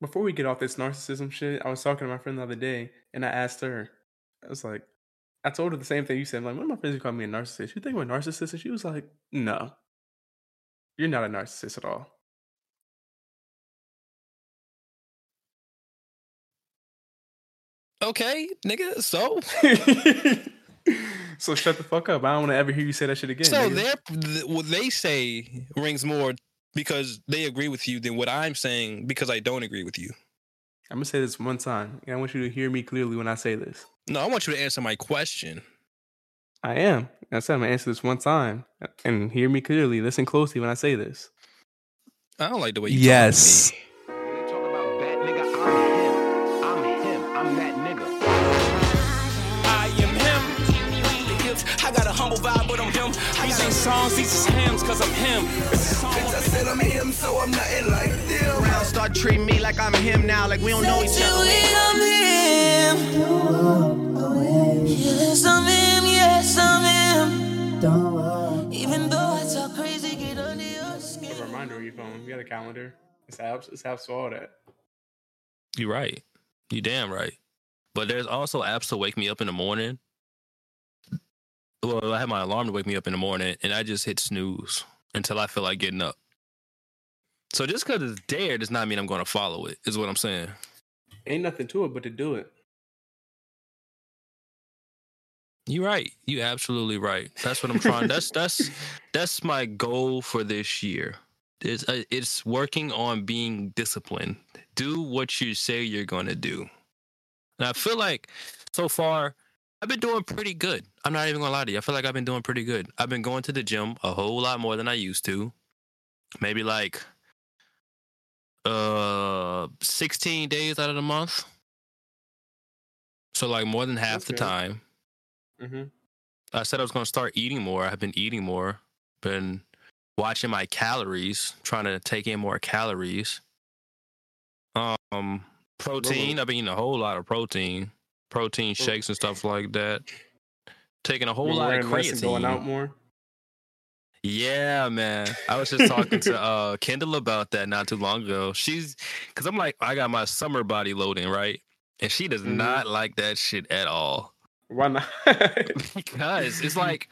Before we get off this narcissism shit, I was talking to my friend the other day, and I asked her, I was like, I told her the same thing you said. I'm like, one of my friends called me a narcissist. You think I'm a narcissist? And she was like, No, you're not a narcissist at all. Okay, nigga. So, so shut the fuck up. I don't want to ever hear you say that shit again. so nigga. their th- what they say rings more because they agree with you than what I'm saying because I don't agree with you. I'm gonna say this one time, and I want you to hear me clearly when I say this. No, I want you to answer my question. I am. I said I'm gonna answer this one time, and hear me clearly. Listen closely when I say this. I don't like the way you Yes. talk to me. When they talk about bad nigga, I'm him. I'm him. I'm that nigga. I am him. I got a humble vibe, but I'm him. These ain't songs, these is hymns, cause I'm him. It's. I said I'm him, so I'm nothing like them. Now start treating me like I'm him now, like we don't know each other. Yes, I'm him, yes, I'm him. Even though I talk crazy, get under your skin. A reminder on your phone. You got a calendar. It's apps. It's apps for all that. You're right. You damn right. But there's also apps to wake me up in the morning. Well, I have my alarm to wake me up in the morning, and I just hit snooze until I feel like getting up. So just because it's there does not mean I'm going to follow it. Is what I'm saying. Ain't nothing to it but to do it. You're right. You absolutely right. That's what I'm trying. that's that's that's my goal for this year. It's uh, it's working on being disciplined. Do what you say you're going to do. And I feel like so far I've been doing pretty good. I'm not even going to lie to you. I feel like I've been doing pretty good. I've been going to the gym a whole lot more than I used to. Maybe like uh 16 days out of the month. So like more than half That's the good. time. Mm-hmm. I said I was going to start eating more. I've been eating more. Been watching my calories, trying to take in more calories. Um, protein. I've been eating a whole lot of protein, protein shakes and stuff like that. Taking a whole lot of creatine. going out more. Yeah, man. I was just talking to uh Kendall about that not too long ago. She's because I'm like, I got my summer body loading, right? And she does Mhm. not like that shit at all. Why not? because it's like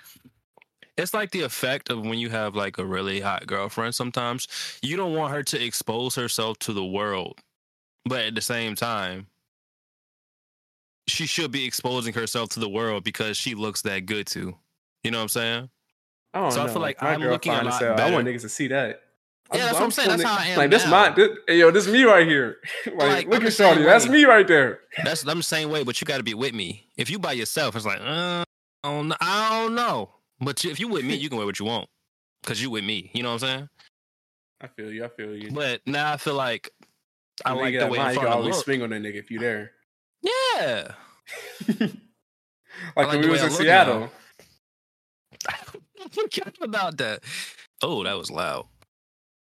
it's like the effect of when you have like a really hot girlfriend sometimes you don't want her to expose herself to the world but at the same time she should be exposing herself to the world because she looks that good too you know what i'm saying I don't So I feel like I'm looking a lot hell. I want niggas to see that. Yeah, that's what I'm saying. That's how I am Like this, now. my this, yo, this me right here. like, Like, look I'm at Shawty. That's me right there. that's i'm the same way but you got to be with me if you by yourself it's like uh, I, don't, know- I don't know but if you with me you can wear what you want because you with me you know what i'm saying I feel you. I feel you. but now i feel like i then like the way mine, i'm you can always look swing on a nigga if you there. yeah like, like when the we was in Seattle. now. forgot about that. Oh, that was loud.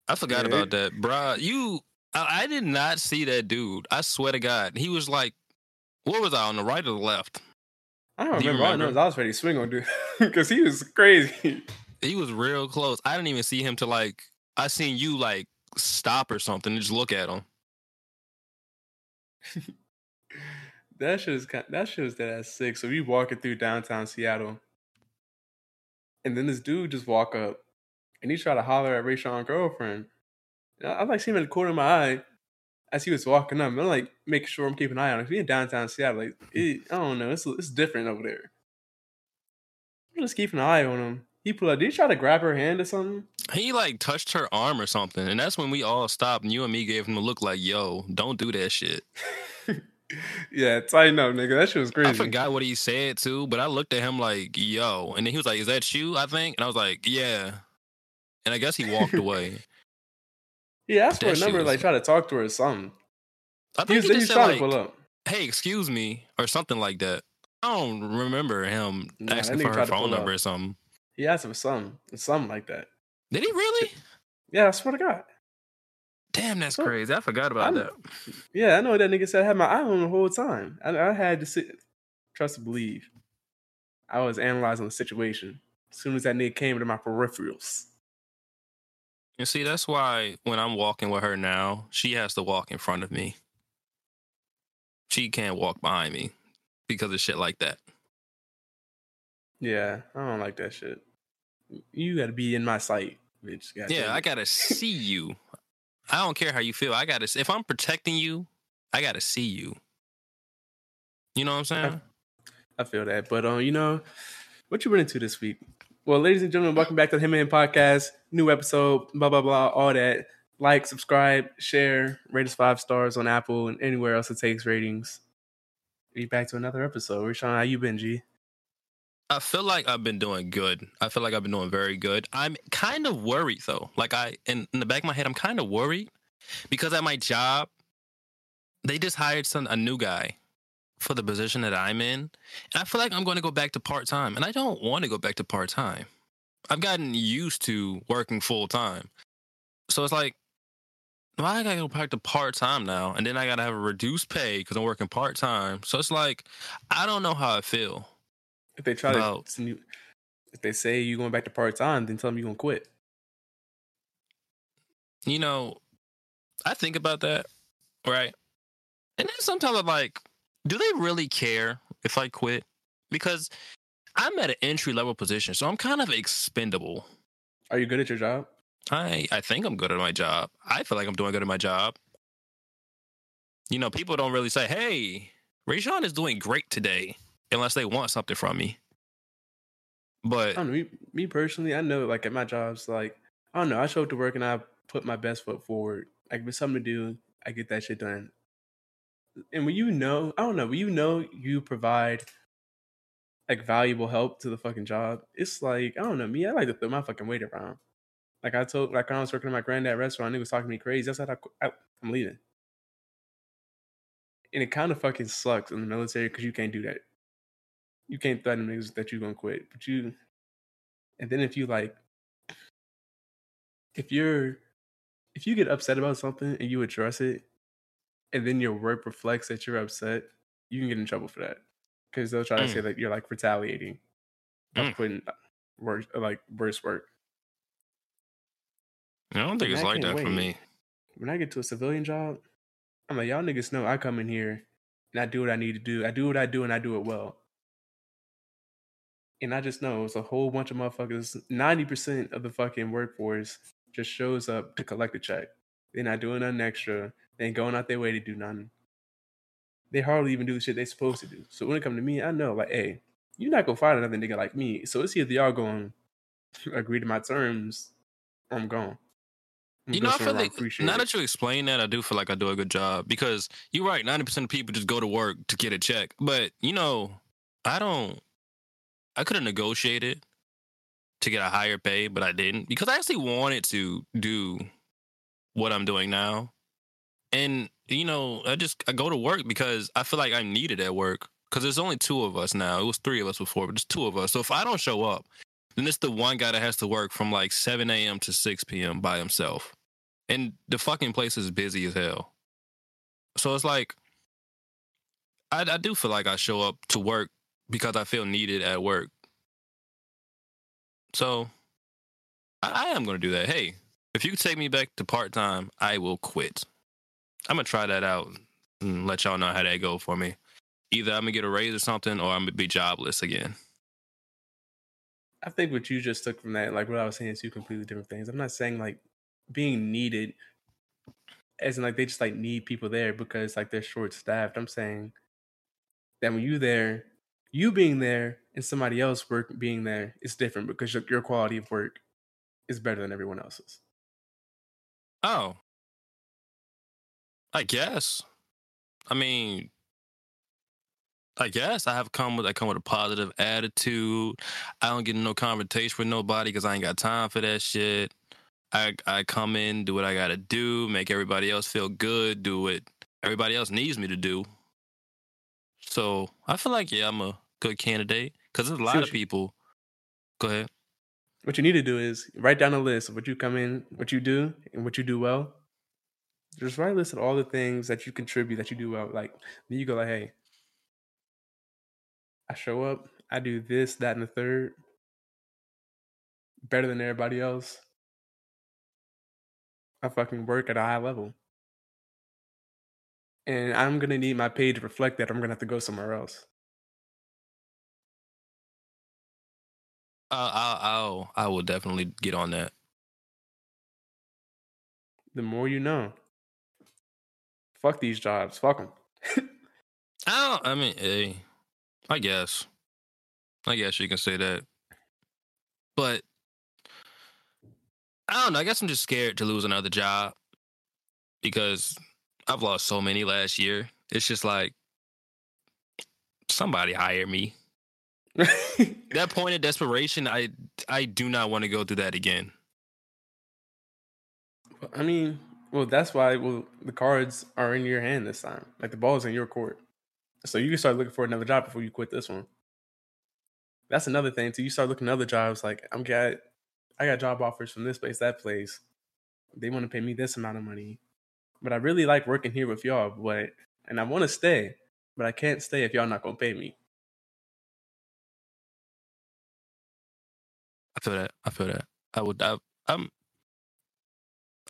I forgot Yeah. about that, bruh. You, I, I did not see that dude. I swear to God, he was like, what was I on the right or the left? I don't Do you remember. I know remember? I was ready to swing on dude because he was crazy. He was real close. I didn't even see him to like. I seen you like stop or something and just look at him. that shit is that shit was that sick. So we walking through downtown Seattle, and then this dude just walk up, and he try to holler at Rayshon's girlfriend. And I, I like see him in the corner of my eye as he was walking up. And I'm like making sure I'm keeping an eye on him. We in downtown Seattle, like it, I don't know, it's it's different over there. I'm just keeping an eye on him. He pulled up. Did he try to grab her hand or something? He like touched her arm or something, and that's when we all stopped. And you and me gave him a look like, "Yo, don't do that shit." yeah, tighten up, nigga. That shit was crazy. I forgot what he said too, but I looked at him like, "Yo," and then he was like, "Is that you?" I think, and I was like, "Yeah," and I guess he walked away. He asked for a number, was- like try to talk to her or something. I He think was, he, he was said trying like, to pull up. "Hey, excuse me," or something like that. I don't remember him Nah, asking for her phone number up. or something. He asked for something, something like that. Did he really? Yeah, I swear to God. Damn, that's So- crazy. I forgot I about know- that. Yeah, I know what that nigga said. I had my eye on him the whole time. I, I had to sit, trust to believe. I was analyzing the situation. As soon as that nigga came into my peripherals, You see, that's why when I'm walking with her now, she has to walk in front of me. She can't walk behind me because of shit like that. Yeah, I don't like that shit. You got to be in my sight, bitch. God Yeah, I gotta see you. I don't care how you feel. I gotta. If I'm protecting you, I gotta see you. You know what I'm saying? I feel that. But um, you know, what you been into this week? Well, ladies and gentlemen, welcome back to the Him and Podcast. New episode, blah blah blah, all that. Like, subscribe, share, rate us five stars on Apple and anywhere else it takes ratings. We back to another episode. Rashawn, how you been, G? I feel like I've been doing good. I feel like I've been doing very good. I'm kind of worried though. Like I in, in the back of my head, I'm kind of worried because at my job, they just hired some a new guy for the position that I'm in. And I feel like I'm going to go back to part time. And I don't want to go back to part time. I've gotten used to working full time. So it's like, why I gotta go back to part time now? And then I gotta have a reduced pay because I'm working part time. So it's like, I don't know how I feel. If they try About- to, snu- if they say you're going back to part time, then tell them you're gonna quit. you know, I think about that, right? And then sometimes I'm like, do they really care if I quit? Because I'm at an entry level position, so I'm kind of expendable. Are you good at your job? I I think I'm good at my job. I feel like I'm doing good at my job. You know, people don't really say, "Hey, Rayshawn is doing great today," unless they want something from me. I But don't know. Me, me personally, I know like at my jobs, like I don't know. I show up to work and I put my best foot forward. Like if it's something to do, I get that shit done. And when you know, I don't know, when you know you provide like valuable help to the fucking job, it's like I don't know. Me, I like to throw my fucking weight around. Like I told, like when I was working at my granddad restaurant, he was talking to me crazy. I said, I, I, I'm leaving. And it kind of fucking sucks in the military because you can't do that. You can't threaten niggas that you're gonna quit, but you. And then if you like, if you're, if you get upset about something and you address it, and then your work reflects that you're upset, you can get in trouble for that because they'll try to say that you're like retaliating, Mm. putting worse, like worse work. I don't think Man, it's I like that for me. when I get to a civilian job, I'm like, y'all niggas know I come in here and I do what I need to do. I do what I do and I do it well. And I just know it's a whole bunch of motherfuckers. 90% of the fucking workforce just shows up to collect a check. They're not doing nothing extra. They ain't going out their way to do nothing. They hardly even do the shit they supposed to do. So when it come to me, I know, like, hey, you're not gonna find another nigga like me. So it's either y'all going to agree to my terms or I'm gone. I'm You know, I feel like now it. that you explain that, I do feel like I do a good job because you're right. Ninety percent of people just go to work to get a check, but you know, I don't. I could have negotiated to get a higher pay, but I didn't because I actually wanted to do what I'm doing now, and you know, I just I go to work because I feel like I'm needed at work because there's only two of us now. It was three of us before, but there's two of us. So if I don't show up, then it's the one guy that has to work from like 7 a.m. to 6 p.m. by himself and the fucking place is busy as hell. So it's like, I, I do feel like I show up to work because I feel needed at work. So I, I am going to do that. Hey, if you take me back to part time, I will quit. I'm going to try that out and let y'all know how that go for me. Either I'm going to get a raise or something, or I'm going to be jobless again. I think what you just took from that, like what I was saying, is two completely different things. I'm not saying like being needed, as in like they just like need people there because like they're short staffed. I'm saying that when you're there, you being there and somebody else work being there is different because your, your quality of work is better than everyone else's. Oh. I guess. I mean, I guess I have come with I come with a positive attitude. I don't get no confrontation with nobody because I ain't got time for that shit. I I come in, do what I gotta do, make everybody else feel good, do what everybody else needs me to do. So I feel like yeah, I'm a good candidate because there's a lot of people. Go ahead. What you need to do is write down a list of what you come in, what you do, and what you do well. Just write a list of all the things that you contribute that you do well. Like then you go like, hey, I show up, I do this, that, and the third better than everybody else. I fucking work at a high level. And I'm gonna need my pay to reflect that. I'm gonna have to go somewhere else. Uh, I'll, I'll, I will definitely get on that. The more you know. Fuck these jobs. Fuck them. I don't. I mean, hey, I guess. I guess you can say that. But I don't know. I guess I'm just scared to lose another job because I've lost so many last year. It's just like somebody hire me. That point of desperation, I I do not want to go through that again. I mean, well, that's why well the cards are in your hand this time. Like the ball's in your court, so you can start looking for another job before you quit this one. That's another thing too. You start looking at other jobs. Like I'm got, I got job offers from this place, that place. They want to pay me this amount of money, but I really like working here with y'all. But and I want to stay, but I can't stay if y'all not gonna pay me. I feel that. I feel that. I would. I, I'm.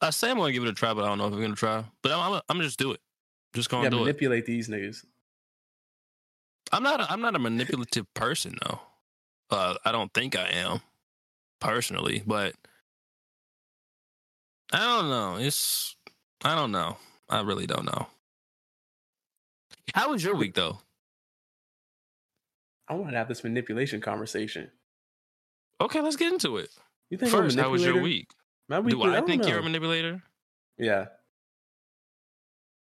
I say I'm gonna give it a try, but I don't know if I'm gonna try. But I'm. I'm, I'm gonna just do it. Just gonna gotta do it. manipulate these niggas. I'm not. A, I'm not a manipulative person though. Uh, I don't think I am, personally. But I don't know. It's. I don't know. I really don't know. How was your week though? I want to have this manipulation conversation. Okay, let's get into it. You think First, how was your week? My week Do I don't think you're a manipulator? Yeah,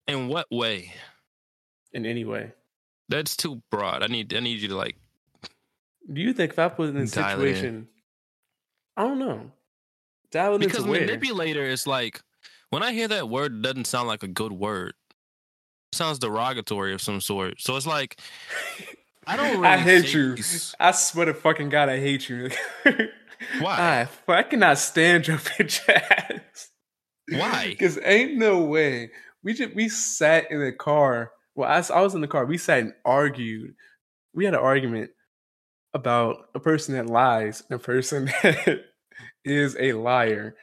In what way? in any way. That's too broad. I need. I need you to like. Do you think if I put in this Dial it in. situation, I don't know, dial Because manipulator is like when I hear that word, it doesn't sound like a good word. It sounds derogatory of some sort. So it's like I don't. Really I hate you. it's- I swear to fucking God, I hate you. Why? I, I cannot stand your bitch ass. Why? Because ain't no way. We just we sat in the car. Well, I, I was in the car. We sat and argued. We had an argument about a person that lies and a person that is a liar.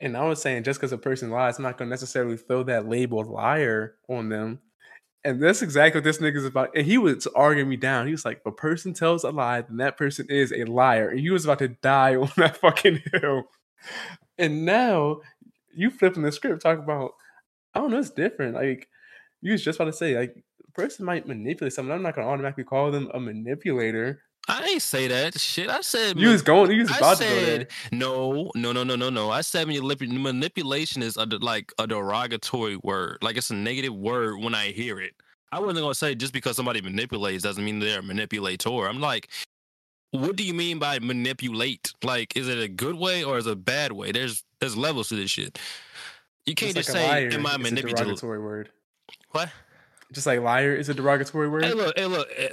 And I was saying just because a person lies, I'm not going to necessarily throw that label liar on them. And that's exactly what this nigga's about. And he was arguing me down. He was like, if a person tells a lie, then that person is a liar. And he was about to die on that fucking hill. And now you flipping the script, talking about, I don't know, it's different. Like, you was just about to say, like, a person might manipulate something. I'm not going to automatically call them a manipulator. I ain't say that shit. I said You was going, you was I about to go there. no, no, no, no, no, no. I said manip- manipulation is a, like a derogatory word. Like it's a negative word when I hear it. I wasn't gonna say just because somebody manipulates doesn't mean they're a manipulator. I'm like, what do you mean by manipulate? Like, is it a good way or is it a bad way? There's there's levels to this shit. You can't Just just like say, "Am I manipulating?" derogatory word. What? Just like liar is a derogatory word. Hey, look, hey, look, eh,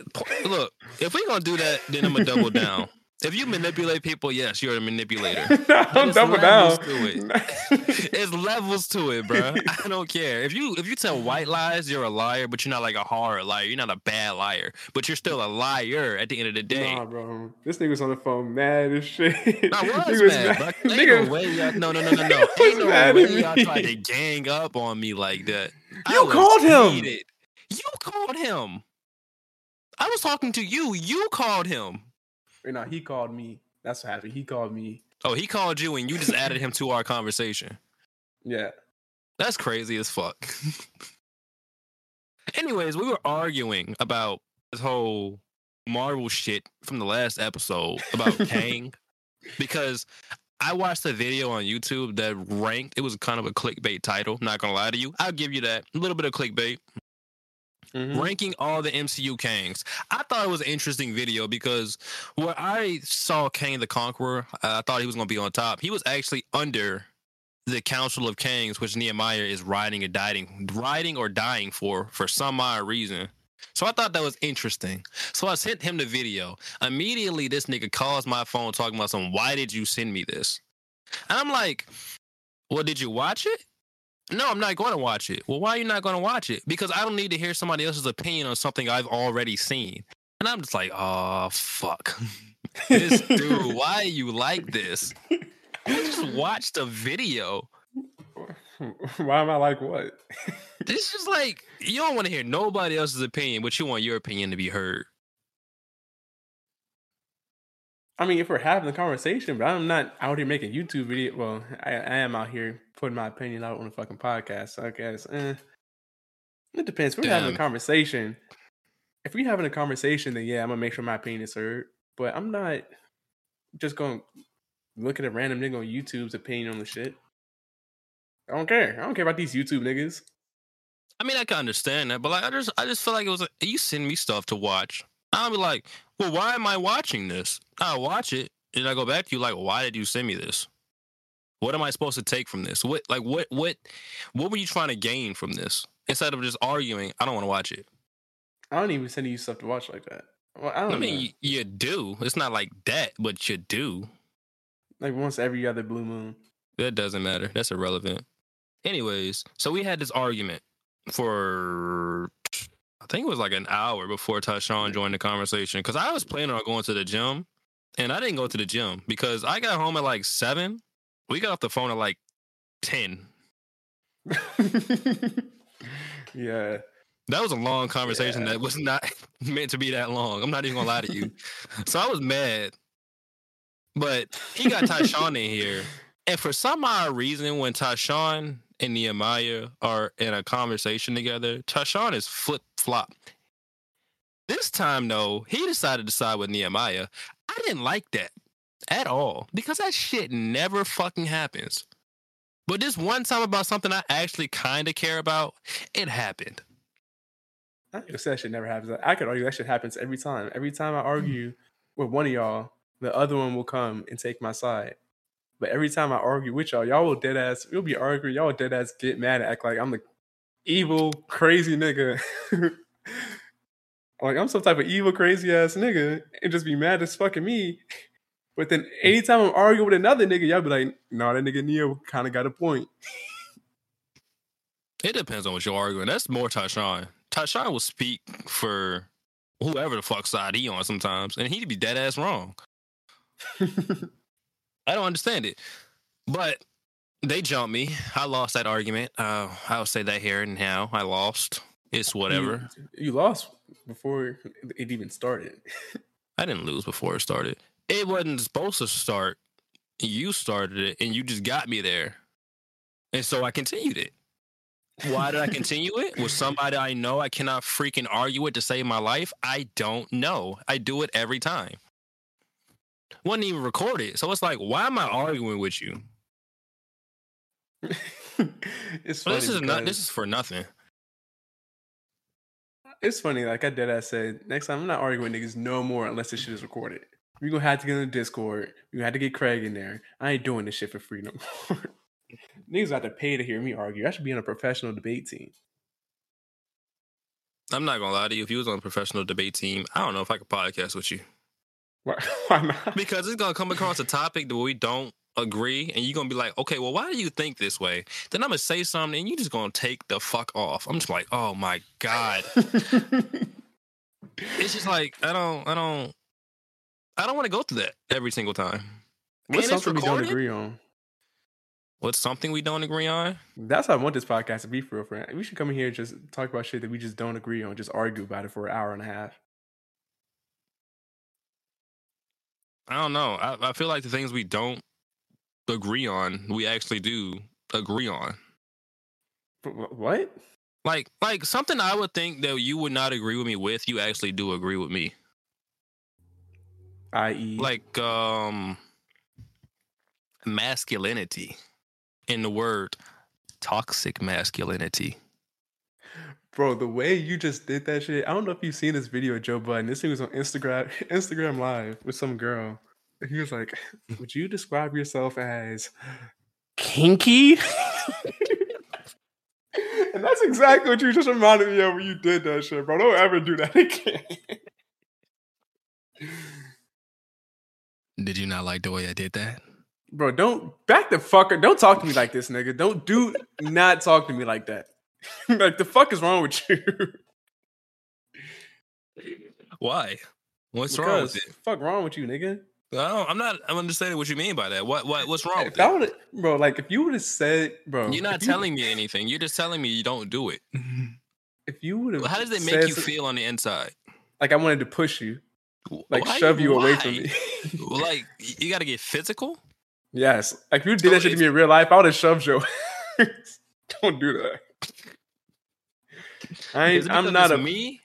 look. If we gonna do that, then I'm gonna double down. If you manipulate people, yes, you're a manipulator. no, There's double down. to it. There's levels to it, bro. I don't care. If you if you tell white lies, you're a liar, but you're not like a hard liar. You're not a bad liar, but you're still a liar at the end of the day. Nah, bro. This nigga was on the phone mad as shit. I was Nigga mad, ain't nigga- no way y'all, no, no, no, no, no. Ain't no way y'all tried to gang up on me like that. You was called him. heated. You called him. I was talking to you. You called him. Wait, no, he called me. That's what happened. He called me. Oh, he called you and you just added him to our conversation. Yeah. That's crazy as fuck. Anyways, we were arguing about this whole Marvel shit from the last episode about Kang because I watched a video on YouTube that ranked. It was kind of a clickbait title. Not gonna lie to you, I'll give you that. A little bit of clickbait. Mhm. ranking all the MCU Kangs. I thought it was an interesting video because where I saw Kang the Conqueror, I thought he was going to be on top. He was actually under the Council of Kangs, which Nehemiah is riding or dying, riding or dying for for some odd reason. So I thought that was interesting. So I sent him the video. Immediately, this nigga calls my phone talking about some. Why did you send me this? And I'm like, well, did you watch it? No, I'm not going to watch it. Well, why are you not going to watch it? Because I don't need to hear somebody else's opinion on something I've already seen. And I'm just like, oh, fuck. this dude, why are you like this? I just watched a video. Why am I like what? This is like you don't want to hear nobody else's opinion, but you want your opinion to be heard. I mean, if we're having a conversation, but I'm not out here making YouTube video. Well, I, I am out here putting my opinion out on a fucking podcast. So I guess eh. it depends. If we're having a conversation. If we're having a conversation, then yeah, I'm gonna make sure my opinion is heard. But I'm not just gonna look at a random nigga on YouTube's opinion on the shit. I don't care. I don't care about these YouTube niggas. I mean, I can understand that, but like, I just, I just feel like it was. Like, you send me stuff to watch. I'll be like, well, why am I watching this? I watch it, and I go back to you like, why did you send me this? What am I supposed to take from this? What, like, what, what, what were you trying to gain from this? Instead of just arguing, I don't want to watch it. I don't even send you stuff to watch like that. Well, I don't I mean, you, you do. It's not like that, but you do. like once every other blue moon. That doesn't matter. That's irrelevant. Anyways, so we had this argument for I think it was like an hour before Tyshawn joined the conversation because I was planning on going to the gym and I didn't go to the gym because I got home at like seven. We got off the phone at like ten. yeah. That was a long conversation Yeah. that was not meant to be that long. I'm not even gonna lie to you. so I was mad. But he got Tyshawn in here. And for some odd reason, when Tyshawn and Nehemiah are in a conversation together, Tyshawn is flip flop. This time, though, he decided to side with Nehemiah. I didn't like that at all because that shit never fucking happens. But this one time about something I actually kind of care about, it happened. I think that shit never happens. I could argue that shit happens every time. Every time I hmm. argue with one of y'all, the other one will come and take my side. But every time I argue with y'all, y'all will dead ass. We'll be arguing. Y'all will dead ass get mad and act like I'm the evil, crazy nigga. like I'm some type of evil, crazy ass nigga, and just be mad as fucking me. But then anytime I'm arguing with another nigga, y'all be like, "No, that nigga Neo kind of got a point." It depends on what you're arguing. That's more Tyshawn. Tyshawn will speak for whoever the fuck side he on sometimes, and he'd be dead ass wrong. I don't understand it. But they jumped me. I lost that argument. Uh, I'll say that here and now. I lost. It's whatever. You, you lost before it even started. I didn't lose before it started. It wasn't supposed to start. You started it, and you just got me there. And so I continued it. Why did I continue it? With somebody I know I cannot freaking argue with to save my life? I don't know. I do it every time. Wasn't even recorded. So it's like, why am I arguing with you? it's Well, this is not. This is for nothing. It's funny, like I did. I said next time I'm not arguing with niggas no more unless this shit is recorded. We gonna have to get in the Discord. We gonna have to get Craig in there. I ain't doing this shit for free no more. niggas got to pay to hear me argue. I should be on a professional debate team. I'm not gonna lie to you. If you was on a professional debate team, I don't know if I could podcast with you Why, why not? because it's gonna come across a topic that we don't agree, and you're gonna be like, okay, well, why do you think this way? Then I'm gonna say something, and you're just gonna take the fuck off. I'm just like, oh my god. it's just like I don't, I don't, I don't want to go through that every single time. What's And something we don't agree on? What's something we don't agree on? That's how I want this podcast to be for real, friend. We should come in here and just talk about shit that we just don't agree on, just argue about it for an hour and a half. I don't know. I, I feel like the things we don't agree on, we actually do agree on. What? Like, like something I would think that you would not agree with me with, you actually do agree with me. I.e., Like, um, masculinity. In the word, toxic masculinity. Bro, the way you just did that shit, I don't know if you've seen this video of Joe Budden. This thing was on Instagram Instagram live with some girl. He was like, Would you describe yourself as kinky? and that's exactly what you just reminded me of when you did that shit, bro. Don't ever do that again. Did you not like the way I did that? bro, don't back the fucker. Don't talk to me like this, nigga. Don't do not talk to me like that. like the fuck is wrong with you? Why? What's wrong with it? fuck wrong with you, nigga? I don't, I'm not. I'm understanding what you mean by that. What? What? What's wrong with If I would, bro, like if you would have said, bro, You're not if you- telling me anything. You're just telling me you don't do it. If you would have, How does it make you feel on the inside? Like I wanted to push you, like Why shove you away from me. like you got to get physical. yes, like if you did So that shit to me in real life, I would have shoved you. Don't do that. I ain't, I'm not a me,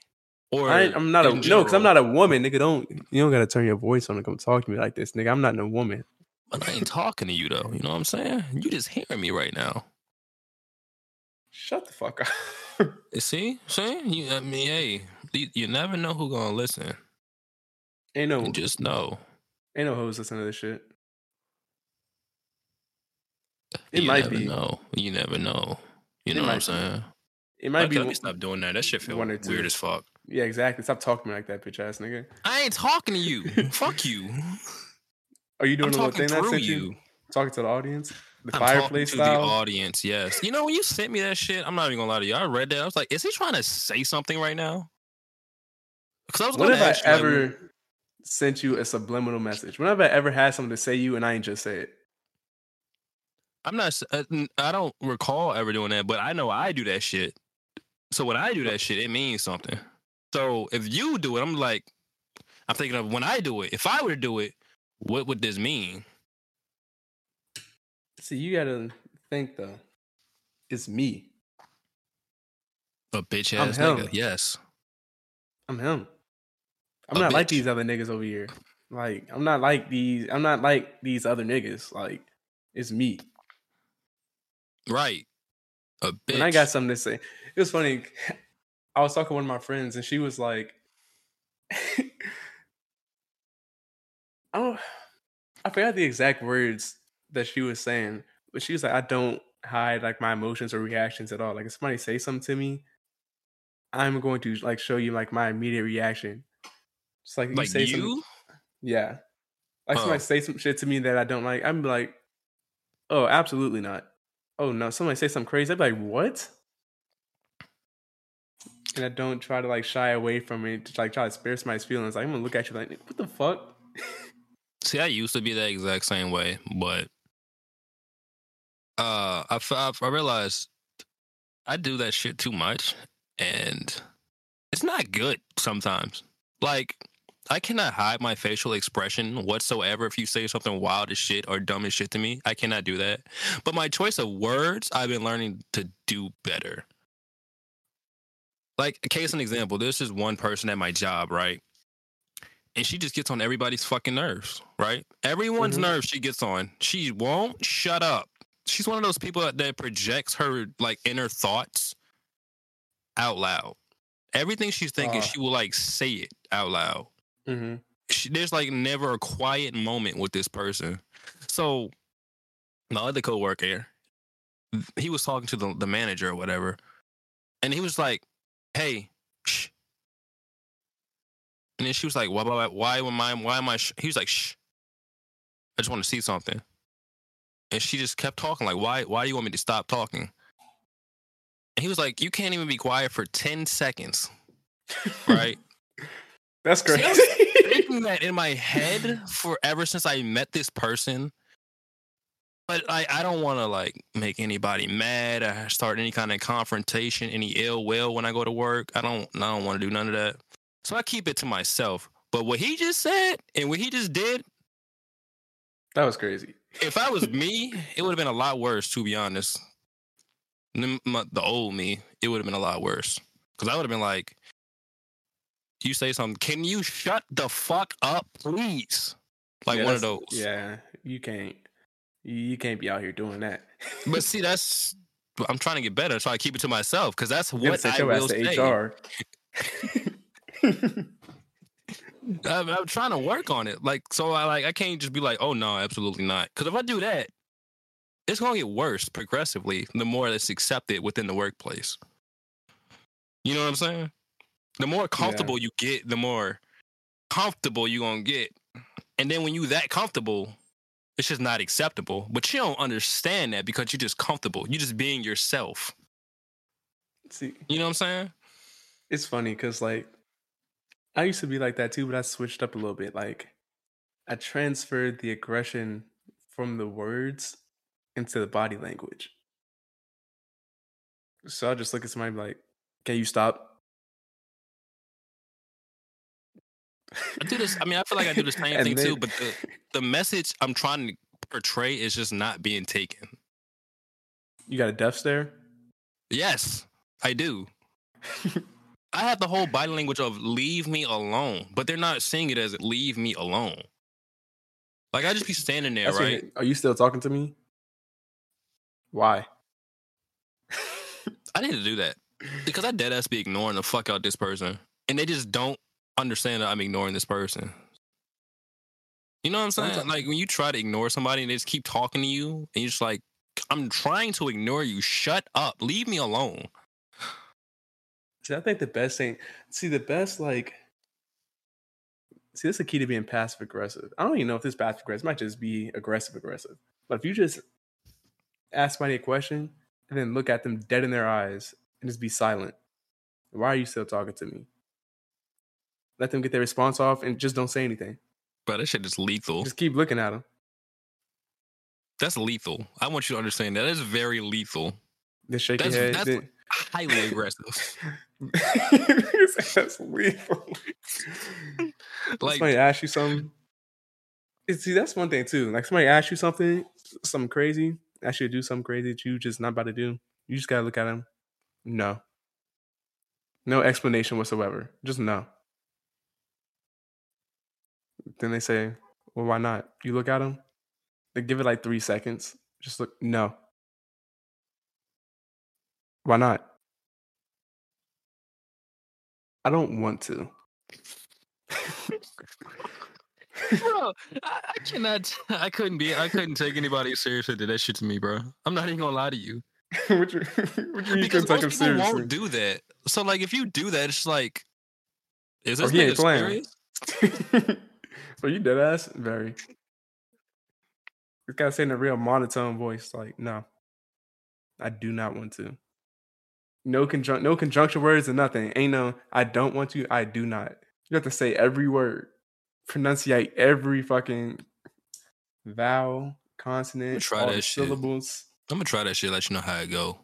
or I I'm not a in no, because I'm not a woman, nigga. Don't you don't gotta turn your voice on and come talk to me like this, nigga. I'm not a woman. But I ain't talking to you though. You know what I'm saying? You just hearing me right now. Shut the fuck up. See, see, you, I mean, hey, you, you never know who gonna listen. ain't no You just know. ain't no hoes listening to this shit. It you might be. know. You never know. You It know what I'm saying? It might Okay, be let me stop doing that. That shit feel one or two. weird as fuck. Yeah, exactly. Stop talking to me like that, bitch ass nigga. I ain't talking to you. Fuck you. Are you doing I'm a little thing through sent you? you. Talking to the audience? The I'm talking fireplace to the audience. Yes. You know when you sent me that shit, I'm not even gonna lie to you. I read that. I was like, is he trying to say something right now? Because I was gonna have I you, like, ever sent you a subliminal message? When have I ever had something to say you and I ain't just say it? I'm not. uh, I don't recall ever doing that, but I know I do that shit. So when I do that shit, it means something. So if you do it, I'm like, I'm thinking of when I do it. If I were to do it, what would this mean? See, you gotta think though. It's me. A bitch ass nigga. Yes. I'm him. I'm A not like these other niggas over here. Like, I'm not like these. I'm not like these other niggas. Like, it's me. Right. A bitch. And I got something to say. It was funny. I was talking to one of my friends, and she was like, "I don't, I forgot the exact words that she was saying, but she was like, I don't hide like my emotions or reactions at all. Like, if somebody say something to me, I'm going to like show you like my immediate reaction. Just like you like say something, yeah. Like Oh. somebody say some shit to me that I don't like, I'm like, oh, absolutely not. Oh no, somebody say something crazy, I'd be like, what? And I don't try to like shy away from it, to like try to spare somebody's feelings. Like I'm gonna look at you like, what the fuck? See, I used to be that exact same way, but uh, i i realized I do that shit too much, and it's not good sometimes. Like, I cannot hide my facial expression whatsoever if you say something wild as shit or dumb as shit to me. I cannot do that. But my choice of words, I've been learning to do better. Like, a case an example, there's this one person at my job, right? and she just gets on everybody's fucking nerves, right? Everyone's Mhm. nerves she gets on. She won't shut up. She's one of those people that, projects her like inner thoughts out loud. Everything she's thinking, Ah. she will like say it out loud. Mm-hmm. She, there's like never a quiet moment with this person. So my other coworker, he was talking to the, the manager or whatever, and he was like, "Hey, shh." And then she was like, "Why, why, why am I? Why am I?" Sh-? He was like, "Shh, I just want to see something." And she just kept talking, like, "Why? Why do you want me to stop talking?" And he was like, "You can't even be quiet for ten seconds, right?" That's crazy. thinking that in my head for ever since I met this person. But I, I don't want to like make anybody mad or start any kind of confrontation, any ill will when I go to work. I don't I don't want to do none of that. So I keep it to myself. But what he just said and what he just did, that was crazy. if I was me, it would have been a lot worse, to be honest. The old me, it would have been a lot worse. Because I would have been like, you say something, can you shut the fuck up, please? Like Yeah, one of those. Yeah, you can't. You, can't be out here doing that. But see, that's I'm trying to get better. So I keep it to myself because that's what I will say. HR. I'm, I'm trying to work on it. Like, so I like I can't just be like, oh no, absolutely not. Because if I do that, it's gonna get worse progressively. The more that's accepted within the workplace. You know what I'm saying? The more comfortable you get, the more comfortable you're gonna get. And then when you that comfortable, it's just not acceptable. But you don't understand that because you're just comfortable. You're just being yourself. See, You know what I'm saying? it's funny because like I used to be like that too, but I switched up a little bit. Like I transferred the aggression from the words into the body language. So I'll just look at somebody and be like, Can you stop? I do this. I mean, I feel like I do the same And thing too, but the, the message I'm trying to portray is just not being taken. You got a death stare? Yes, I do. I have the whole body language of leave me alone, but they're not seeing it as leave me alone. Like I just be standing there, That's what- right? Are you still talking to me? Why? I need to do that because I dead ass be ignoring the fuck out this person, and they just don't understand that I'm ignoring this person. You know what I'm saying? Sometimes- Like when you try to ignore somebody and they just keep talking to you, and you're just like, "I'm trying to ignore you. Shut up. Leave me alone." See, I think the best thing, see, the best, like, see, this is the key to being passive aggressive. I don't even know if this passive aggressive might just be aggressive aggressive. But if you just ask somebody a question and then look at them dead in their eyes and just be silent, why are you still talking to me? Let them get their response off and just don't say anything. But that shit is lethal. Just keep looking at them. That's lethal. I want you to understand that. Is very lethal. Just shake That's- head. that's then- Highly aggressive. That's lethal. Like somebody ask you something. See, that's one thing too. Like somebody asks you something, something crazy, ask you to do something crazy that you just not about to do. You just gotta look at them. No. No explanation whatsoever. Just no. Then they say, "Well, why not?" You look at them. They give it like three seconds. Just look. No. Why not? I don't want to. bro, I, I cannot. I couldn't be. I couldn't take anybody seriously. Did that shit to me, bro. I'm not even gonna lie to you what you, what you mean you because most people seriously? won't do that. So like, if you do that, it's like, is Oh, this ain't nigga serious? so you dead ass? Very. Gotta say in a real monotone voice, like, no. I do not want to. No conjunct no conjunction words or nothing. Ain't no I don't want to, I do not. You have to say every word. Pronunciate every fucking vowel, consonant, try all that the shit. syllables. I'm gonna try that shit. Let you know how it go.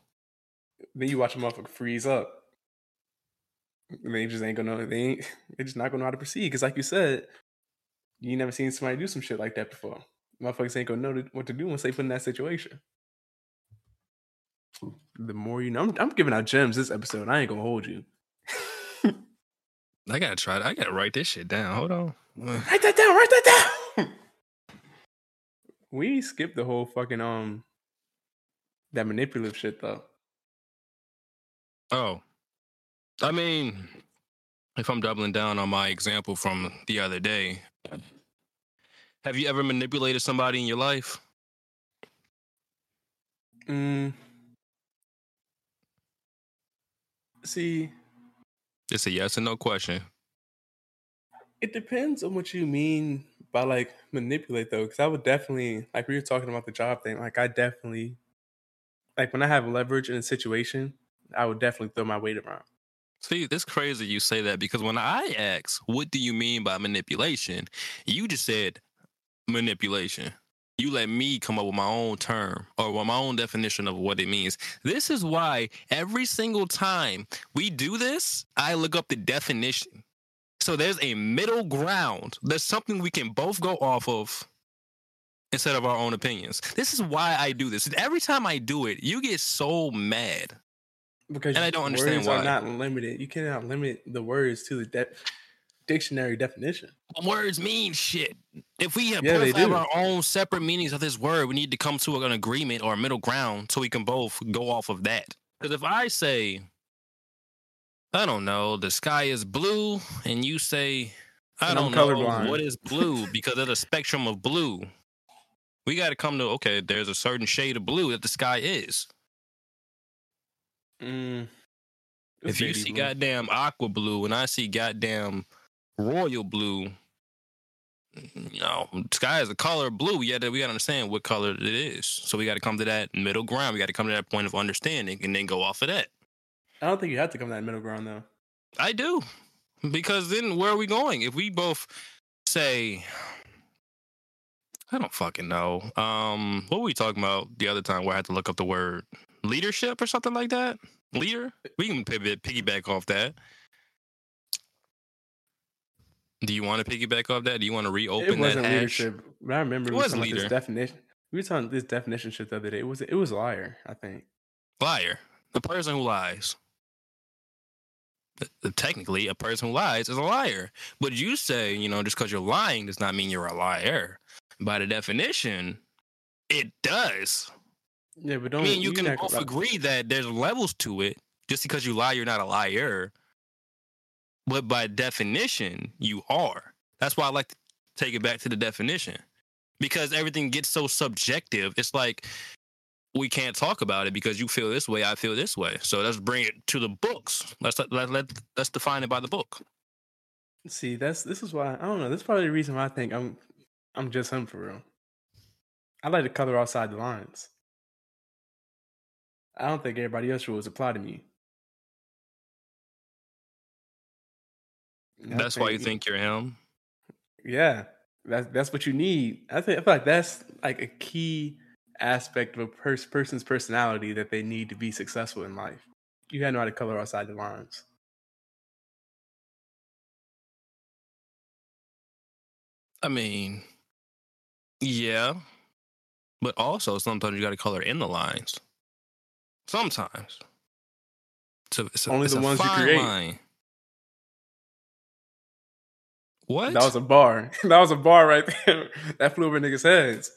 Then you watch a motherfucker freeze up. And they just ain't gonna they ain't they just not gonna know how to proceed. Cause like you said, you never seen somebody do some shit like that before. Motherfuckers ain't gonna know what to do once they put in that situation. The more you know, I'm, I'm giving out gems this episode. I ain't gonna hold you. I gotta try. I gotta write this shit down. Hold on. Write that down. Write that down. we skipped the whole fucking um that manipulative shit though. Oh, I mean, if I'm doubling down on my example from the other day, have you ever manipulated somebody in your life? Mm. See, It's a yes or no question. It depends on what you mean by like manipulate though, because I would definitely like we were talking about the job thing. Like I definitely like when I have leverage in a situation, I would definitely throw my weight around. See, it's crazy you say that because when I ask, what do you mean by manipulation? You just said manipulation. You let me come up with my own term or my own definition of what it means. This is why every single time we do this, I look up the definition. So there's a middle ground. There's something we can both go off of instead of our own opinions. This is why I do this. Every time I do it, you get so mad. Because And I don't understand words why. are not limited. You cannot limit the words to the de- dictionary definition. words mean shit. If we have Yeah, both have our own separate meanings of this word, we need to come to an agreement or a middle ground so we can both go off of that. Because if I say, I don't know, the sky is blue, and you say, I And don't know colorblind. what is blue because of the spectrum of blue, we got to come to okay. There's a certain shade of blue that the sky is. Mm. If you see blue. goddamn aqua blue and I see goddamn royal blue, you know, sky is a color of blue. Yeah, we got to understand what color it is. So we got to come to that middle ground. We got to come to that point of understanding and then go off of that. I don't think you have to come to that middle ground though. I do. Because then where are we going? If we both say, I don't fucking know. Um, what were we talking about the other time where I had to look up the word leadership or something like that? Leader? We can piggyback off that. Do you want to piggyback off that? Do you want to reopen that wasn't hash? leadership. I remember It we was about this definition. We were talking this definition shit the other day. It was it was liar, I think. Liar. The person who lies. Technically, a person who lies is a liar. But you say, you know, just because you're lying does not mean you're a liar. By the definition, it does. Yeah, but don't I mean, you can both agree that there's levels to it. Just because you lie, you're not a liar. But by definition, you are. That's why I like to take it back to the definition. Because everything gets so subjective. It's like we can't talk about it because you feel this way, I feel this way. So let's bring it to the books. Let's let, let, let let's define it by the book. See, that's this is why I don't know. This is probably the reason why I think I'm I'm just him for real. I like to color outside the lines. I don't think everybody else rules apply to me. That's why you think you're him. Yeah, that's that's what you need. I think I feel like that's like a key aspect of a pers- person's personality that they need to be successful in life. You gotta know how to color outside the lines. I mean, yeah, but also sometimes you got to color in the lines. Sometimes. So it's a, Only it's the ones you create. line. What? That was a bar. that was a bar right there. that flew over niggas' heads.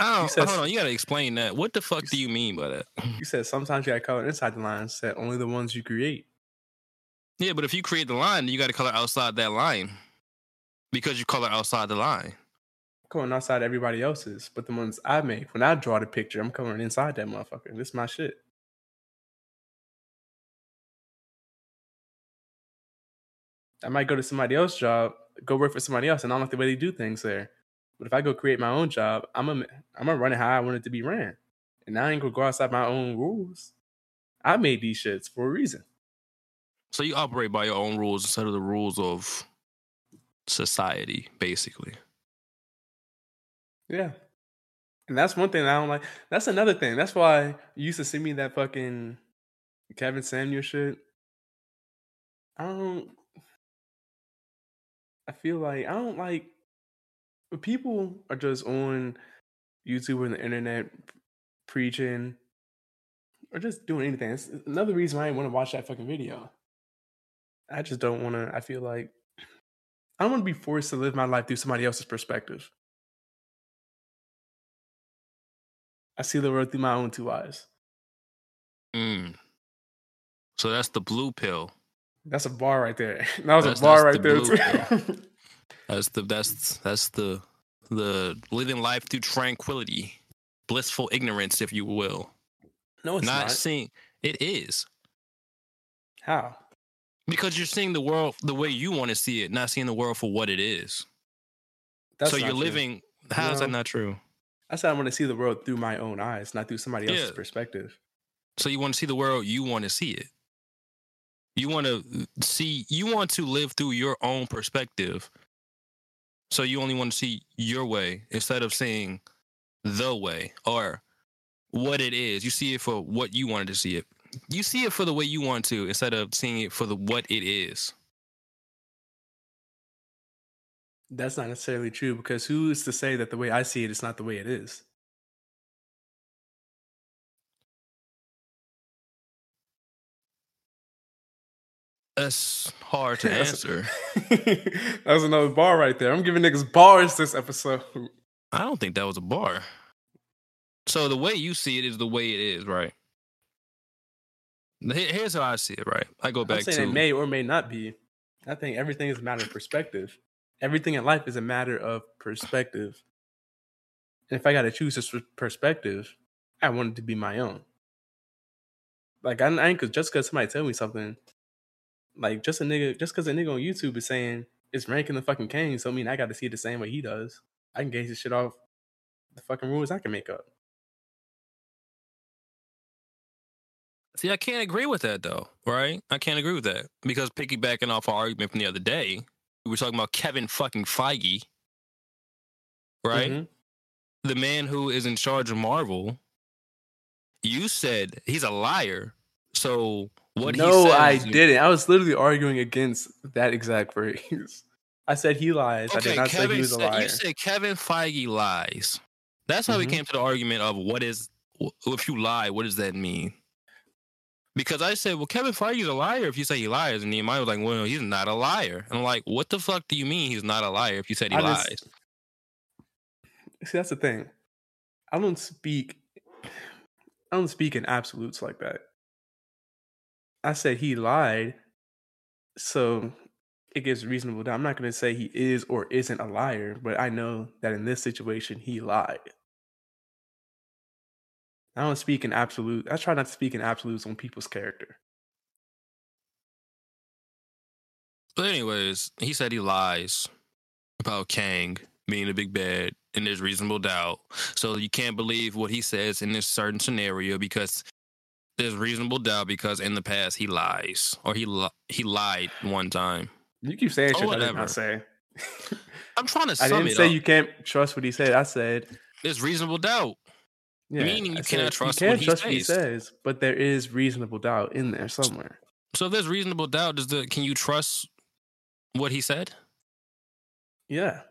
Oh, Don't, said- hold on, you got to explain that. What the fuck do you mean by that? You said sometimes you gotta color inside the lines. Said only the ones you create. Yeah, but if you create the line, you got to color outside that line because you color outside the line. Coloring outside everybody else's, but the ones I make when I draw the picture, I'm coloring inside that motherfucker. This is my shit. I might go to somebody else's job, go work for somebody else, and I don't like the way they do things there. But if I go create my own job, I'm a, I'm gonna run it how I want it to be ran, and I ain't gonna go outside my own rules. I made these shits for a reason. So you operate by your own rules instead of the rules of society, basically. Yeah. And that's one thing I don't like. That's another thing. That's why you used to send me that fucking Kevin Samuel shit. I don't. I feel like I don't like people are just on YouTube and the internet preaching or just doing anything. It's another reason I didn't want to watch that fucking video. I just don't want to. I feel like I don't want to be forced to live my life through somebody else's perspective. I see the world through my own two eyes. Mm. So that's the blue pill. That's a bar right there. That was That's- a bar right the there blue too. That's the that's that's the the living life through tranquility, blissful ignorance, if you will. no, it's not, not. seeing it is How? because you're seeing the world the way you want to see it, not seeing the world for what it is. That's so you're true. living. How is that not true? I said I want to see the world through my own eyes, not through somebody else's Yeah. perspective. So you want to see the world, you want to see it. You want to see, you want to live through your own perspective. So you only want to see your way instead of seeing the way or what it is. You see it for what you wanted to see it. You see it for the way you want to instead of seeing it for the what it is. That's not necessarily true because who is to say that the way I see it is not the way it is? That's hard to answer. that was another bar right there. I'm giving niggas bars this episode. I don't think that was a bar. So the way you see it is the way it is, right? Here's how I see it, right? I go I'm back saying to it may or may not be. I think everything is a matter of perspective. Everything in life is a matter of perspective. And if I got to choose this perspective, I want it to be my own. Like I, I ain't cause just because somebody tell me something, like just a nigga, just because a nigga on YouTube is saying it's ranking the fucking king, so I mean I got to see it the same way he does. I can gauge this shit off the fucking rules I can make up. See, I can't agree with that though, right? I can't agree with that because piggybacking off our argument from the other day, we were talking about Kevin fucking Feige, right? Mhm. the man who is in charge of Marvel, you said he's a liar. So what no, I didn't. I was literally arguing against that exact phrase. I said he lies. I Okay, did not say Kevin he was a liar. you said Kevin Feige lies. That's how we Mhm. came to the argument of what is if you lie, what does that mean? Because I said, well, Kevin Feige's a liar if you say he lies, and Nehemiah was like, well, he's not a liar. And I'm like, what the fuck do you mean he's not a liar if you said he I lies? just- See, that's the thing. I don't speak. I don't speak in absolutes like that. I said he lied, so it gives reasonable doubt. I'm not going to say he is or isn't a liar, but I know that in this situation he lied. I don't speak in absolute. I try not to speak in absolutes on people's character. But anyways, he said he lies about Kang being a big bad, and there's reasonable doubt. So you can't believe what he says in this certain scenario because there's reasonable doubt because in the past he lies or he li- he lied one time. You keep saying Oh, shit I did not say. I'm trying to say I didn't say up. you can't trust what he said. I said There's reasonable doubt. Meaning you I cannot said trust you what can't he trust what he says. but there is reasonable doubt in there somewhere. So if there's reasonable doubt, does the can you trust what he said? Yeah,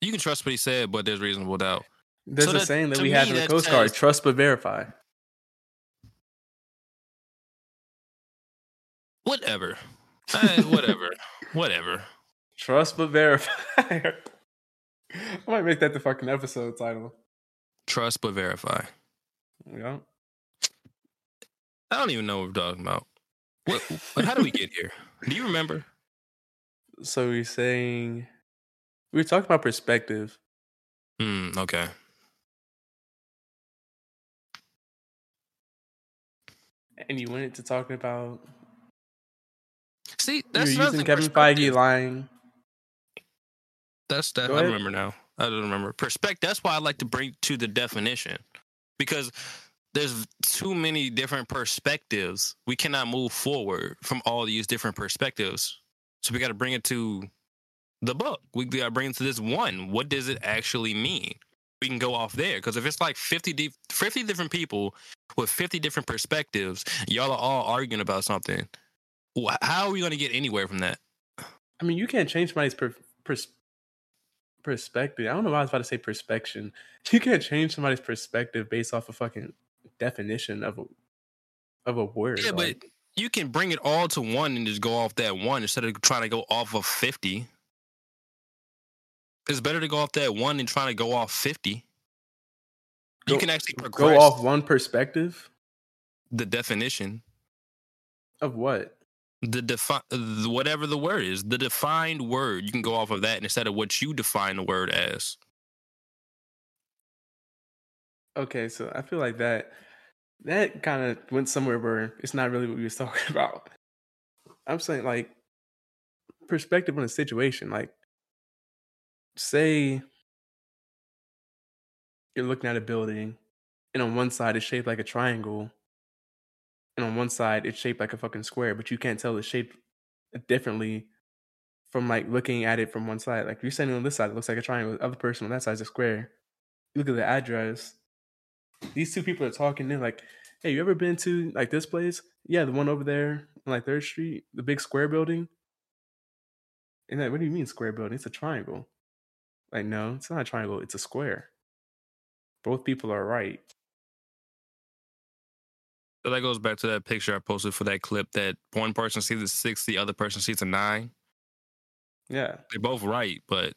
You can trust what he said, but there's reasonable doubt. there's So a that- saying that we have in the Coast Guard: trust but verify. Whatever. Eh, whatever. whatever. Trust but verify. I might make that the fucking episode title. Trust but verify. Yeah. I don't even know what we're talking about. What, but how do we get here? Do you remember? So we're saying we were talking about perspective. Hmm. Okay. And you went into talking about See, that's another using Kevin Feige lying. That's that. I remember now. I don't remember. Perspective. That's why I like to bring to the definition because there's too many different perspectives. We cannot move forward from all these different perspectives. So we got to bring it to the book. We got to bring it to this one. What does it actually mean? We can go off there because if it's like 50, di- 50 different people with 50 different perspectives, y'all are all arguing about something. How are we going to get anywhere from that? I mean, you can't change somebody's per, pers- perspective. I don't know why I was about to say perspection. You can't change somebody's perspective based off a fucking definition of a of a word. Yeah, but you can bring it all to one and just go off that one instead of trying to go off of 50. It's better to go off that one than trying to go off 50. you can actually progress go off one perspective the definition, of what? The defi- whatever the word is, the defined word. You can go off of that instead of what you define the word as. Okay, so I feel like that that kind of went somewhere where it's not really what we was talking about. I'm saying like perspective on a situation. Like, say you're looking at a building, and on one side it's shaped like a triangle, and on one side it's shaped like a fucking square, but you can't tell the shape differently from like looking at it from one side. Like you're standing on this side, it looks like a triangle. The other person on that side is a square. You look at the address. These two people are talking. They're like, "Hey, you ever been to like this place? Yeah, the one over there on like Third Street, the big square building." And like, what do you mean square building? It's a triangle. Like, no, it's not a triangle. It's a square. Both people are right. So that goes back to that picture I posted for that clip that one person sees a six, the other person sees a nine. Yeah. They're both right, but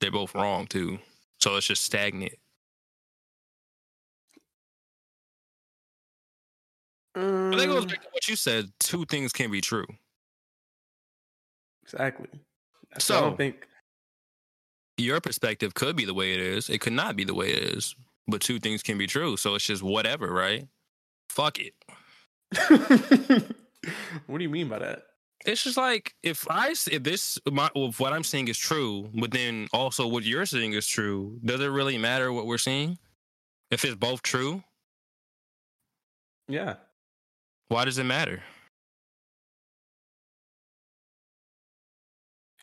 they're both wrong too. So it's just stagnant. But that goes Um, back to what you said. Two things can be true. exactly. So, I don't think. Your perspective could be the way it is. It could not be the way it is. But two things can be true. So it's just whatever, right? Fuck it. what do you mean by that? It's just like if I if this my if what I'm seeing is true, but then also what you're seeing is true. Does it really matter what we're seeing? If it's both true, Yeah. why does it matter?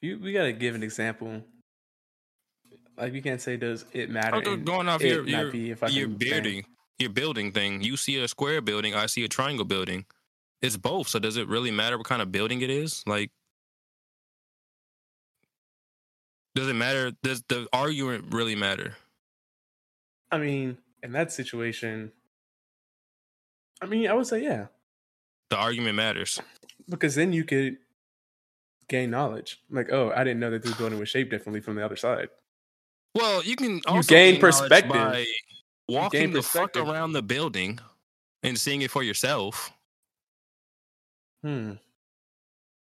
You, we gotta give an example. Like you can't say does it matter? I'm going off it your your, be a fucking your thing. Your building thing. You see a square building, I see a triangle building. It's both. So does it really matter what kind of building it is? Like, does it matter? Does the argument really matter? I mean, in that situation, I mean, I would say yeah, The argument matters. because then you could gain knowledge. Like, oh, I didn't know that this building was shaped differently from the other side. Well, you can also gain gain perspective. By walking the fuck around the building and seeing it for yourself. Hmm.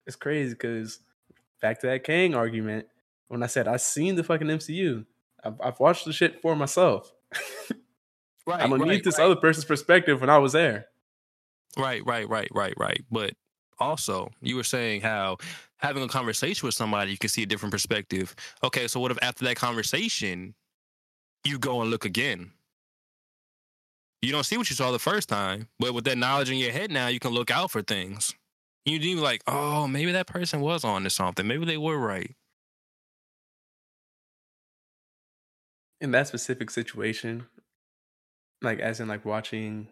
It's crazy because back to that Kang argument. When I said I seen the fucking MCU, I've, I've watched the shit for myself. Right. I don't right, need this right. other person's perspective when I was there. Right, right, right, right, right. But also, you were saying how having a conversation with somebody, you can see a different perspective. Okay, so what if after that conversation, you go and look again? You don't see what you saw the first time, but with that knowledge in your head now, you can look out for things. You do like, oh, maybe that person was on to something. Maybe they were right. In that specific situation, like as in like watching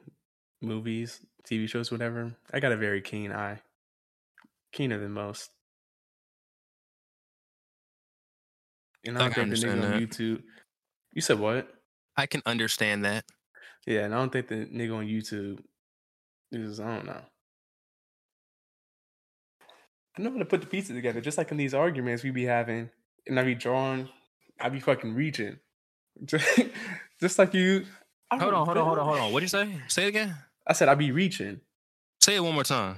movies, TV shows, whatever, I got a very keen eye. Keener than most. And I I don't can think the nigga understand on that. YouTube. You said what? I can understand that. Yeah, and I don't think the nigga on YouTube is I don't know. I know how to put the pieces together, just like in these arguments we be having, and I be drawing, I be fucking reaching. just like you I Hold on, hold on, hold on, hold on. What'd you say? Say it again. I said I be reaching. Say it one more time.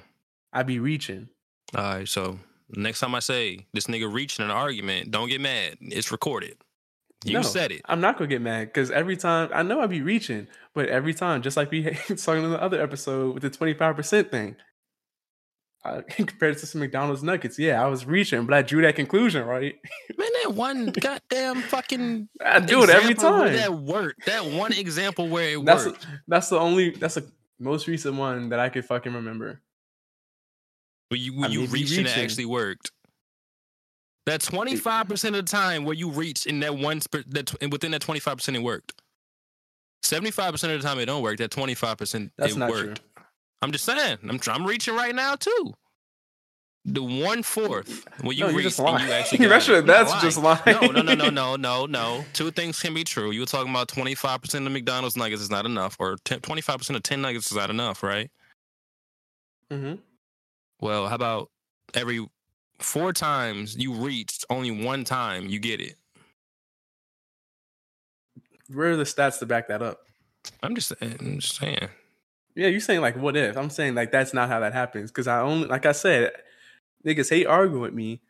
I be reaching. All right, so next time I say this nigga reaching an argument, don't get mad. It's recorded. You No, said it. I'm not gonna get mad because every time I know I be reaching, but every time, just like we talking in the other episode with the 25% thing, I compared it to some McDonald's nuggets. Yeah, I was reaching, but I drew that conclusion, right? Man, that one goddamn fucking I do it every time. That worked. That one example where it That's worked. that's the only that's the most recent one that I could fucking remember. When you I when you be reached it reaching. actually worked. That twenty five percent of the time where you reached in that one that tw- within that twenty five percent it worked. Seventy five percent of the time it don't work. That twenty five percent it not worked. true. I'm just saying. I'm I'm reaching right now too. The one fourth when you No, reach and you actually That's it. what- I'm not that's just No, no, no, no, no, no, no. Two things can be true. You were talking about twenty five percent of McDonald's nuggets is not enough, or twenty five percent of ten nuggets is not enough, right? hmm Well, how about every four times you reached, only one time you get it? Where are the stats to back that up? I'm just, saying- I'm just saying. Yeah, you're saying like what if? I'm saying like that's not how that happens because I only like I said, niggas hate arguing with me.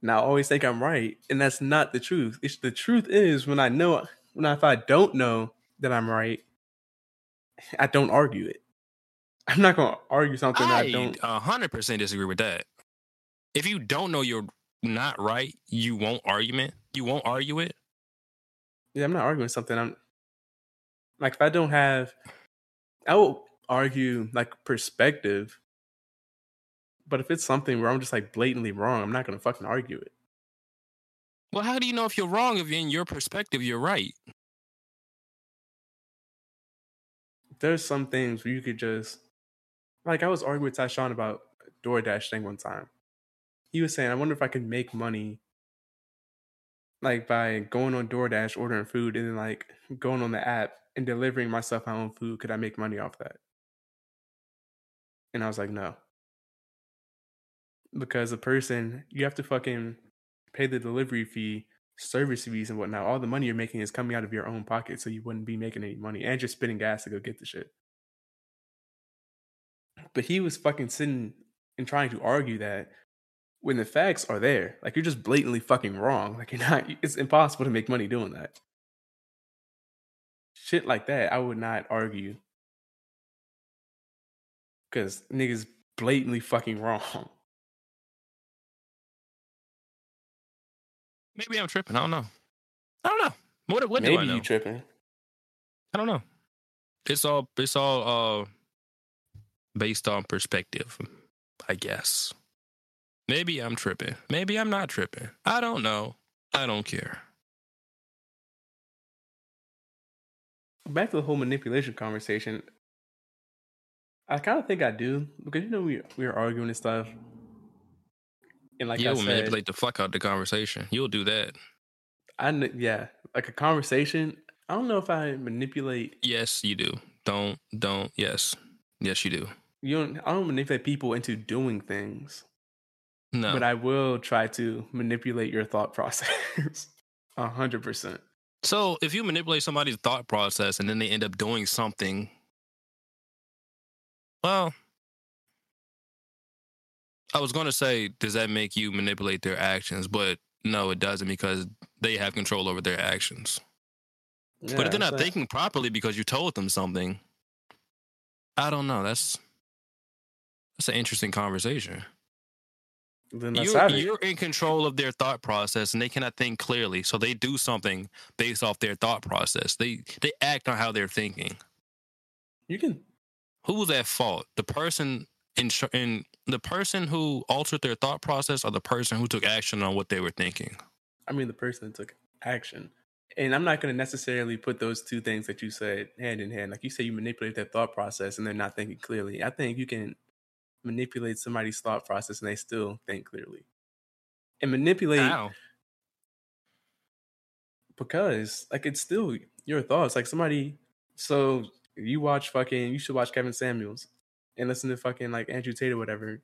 And I always think I'm right, and that's not the truth. It's the truth is when I know when I, if I don't know that I'm right, I don't argue it. I'm not gonna argue something I I don't. a hundred percent disagree with that. If you don't know you're not right, you won't argument. You won't argue it. Yeah, I'm not arguing something. I'm like if I don't have, I will argue like perspective. But if it's something where I'm just like blatantly wrong, I'm not gonna fucking argue it. Well, how do you know if you're wrong if in your perspective you're right? there's some things where you could just like I was arguing with Tyshawn about DoorDash thing one time. He was saying, I wonder if I could make money like by going on DoorDash, ordering food, and then like going on the app and delivering myself my own food. Could I make money off that? And I was like, no. Because a person, you have to fucking pay the delivery fee, service fees, and whatnot. All the money you're making is coming out of your own pocket, so you wouldn't be making any money, and you're spending gas to go get the shit. But he was fucking sitting and trying to argue that when the facts are there, like you're just blatantly fucking wrong. Like you're not. It's impossible to make money doing that. Shit like that, I would not argue. Cause niggas blatantly fucking wrong. Maybe I'm tripping. I don't know. I don't know. What what do Maybe I know? you tripping. I don't know. It's all it's all uh based on perspective, I guess. Maybe I'm tripping. Maybe I'm not tripping. I don't know. I don't care. back to the whole manipulation conversation. I kind of think I do because you know we we were arguing and stuff, and like I You'll manipulate the fuck out of the conversation. You'll do that. I yeah, like a conversation. I don't know if I manipulate. Yes, you do. Don't don't. Yes, yes, you do. You don't. I don't manipulate people into doing things, No, but I will try to manipulate your thought process. A hundred percent. So if you manipulate somebody's thought process and then they end up doing something, well, I was going to say, does that make you manipulate their actions? But no, it doesn't because they have control over their actions. but if they're not thinking properly because you told them something, I don't know. That's that's an interesting conversation. Then that's You're, you're in control of their thought process and they cannot think clearly. So they do something based off their thought process. They they act on how they're thinking. You can. Who was at fault? The person in, in the person who altered their thought process or the person who took action on what they were thinking? I mean, the person that took action. And I'm not going to necessarily put those two things that you said hand in hand. Like you say, you manipulate their thought process and they're not thinking clearly. I think you can manipulate somebody's thought process and they still think clearly. And manipulate How? because, like, it's still your thoughts. Like, somebody, so you watch fucking, you should watch Kevin Samuels and listen to fucking like Andrew Tate or whatever.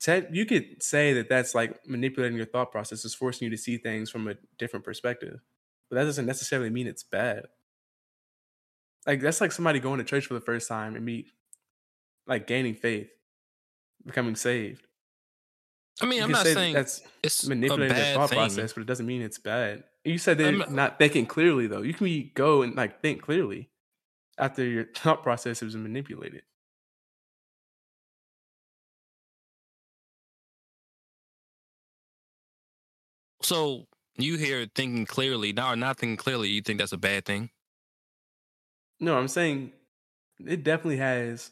Ted, you could say that that's like manipulating your thought process, is forcing you to see things from a different perspective. But that doesn't necessarily mean it's bad. Like that's like somebody going to church for the first time and me like gaining faith, becoming saved. I mean, You I'm not that saying that's it's manipulating their thought thing. process, but it doesn't mean it's bad. You said they're I'm not, thinking clearly though. You can be, go and like think clearly after your thought process was manipulated. So you hear thinking clearly now or not thinking clearly, you think that's a bad thing? No, I'm saying it definitely has.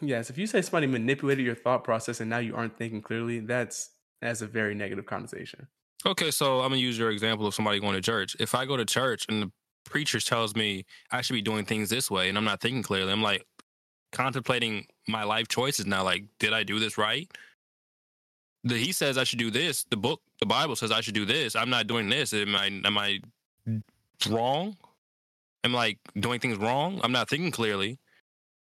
Yes, if you say somebody manipulated your thought process and now you aren't thinking clearly, that's that's a very negative connotation. Okay, so I'm gonna use your example of somebody going to church. If I go to church and the preacher tells me I should be doing things this way and I'm not thinking clearly, I'm like contemplating my life choices now. Like, did I do this right? The, he says I should do this. The book, the Bible says I should do this. I'm not doing this. Am I am I wrong? Am I like doing things wrong? I'm not thinking clearly.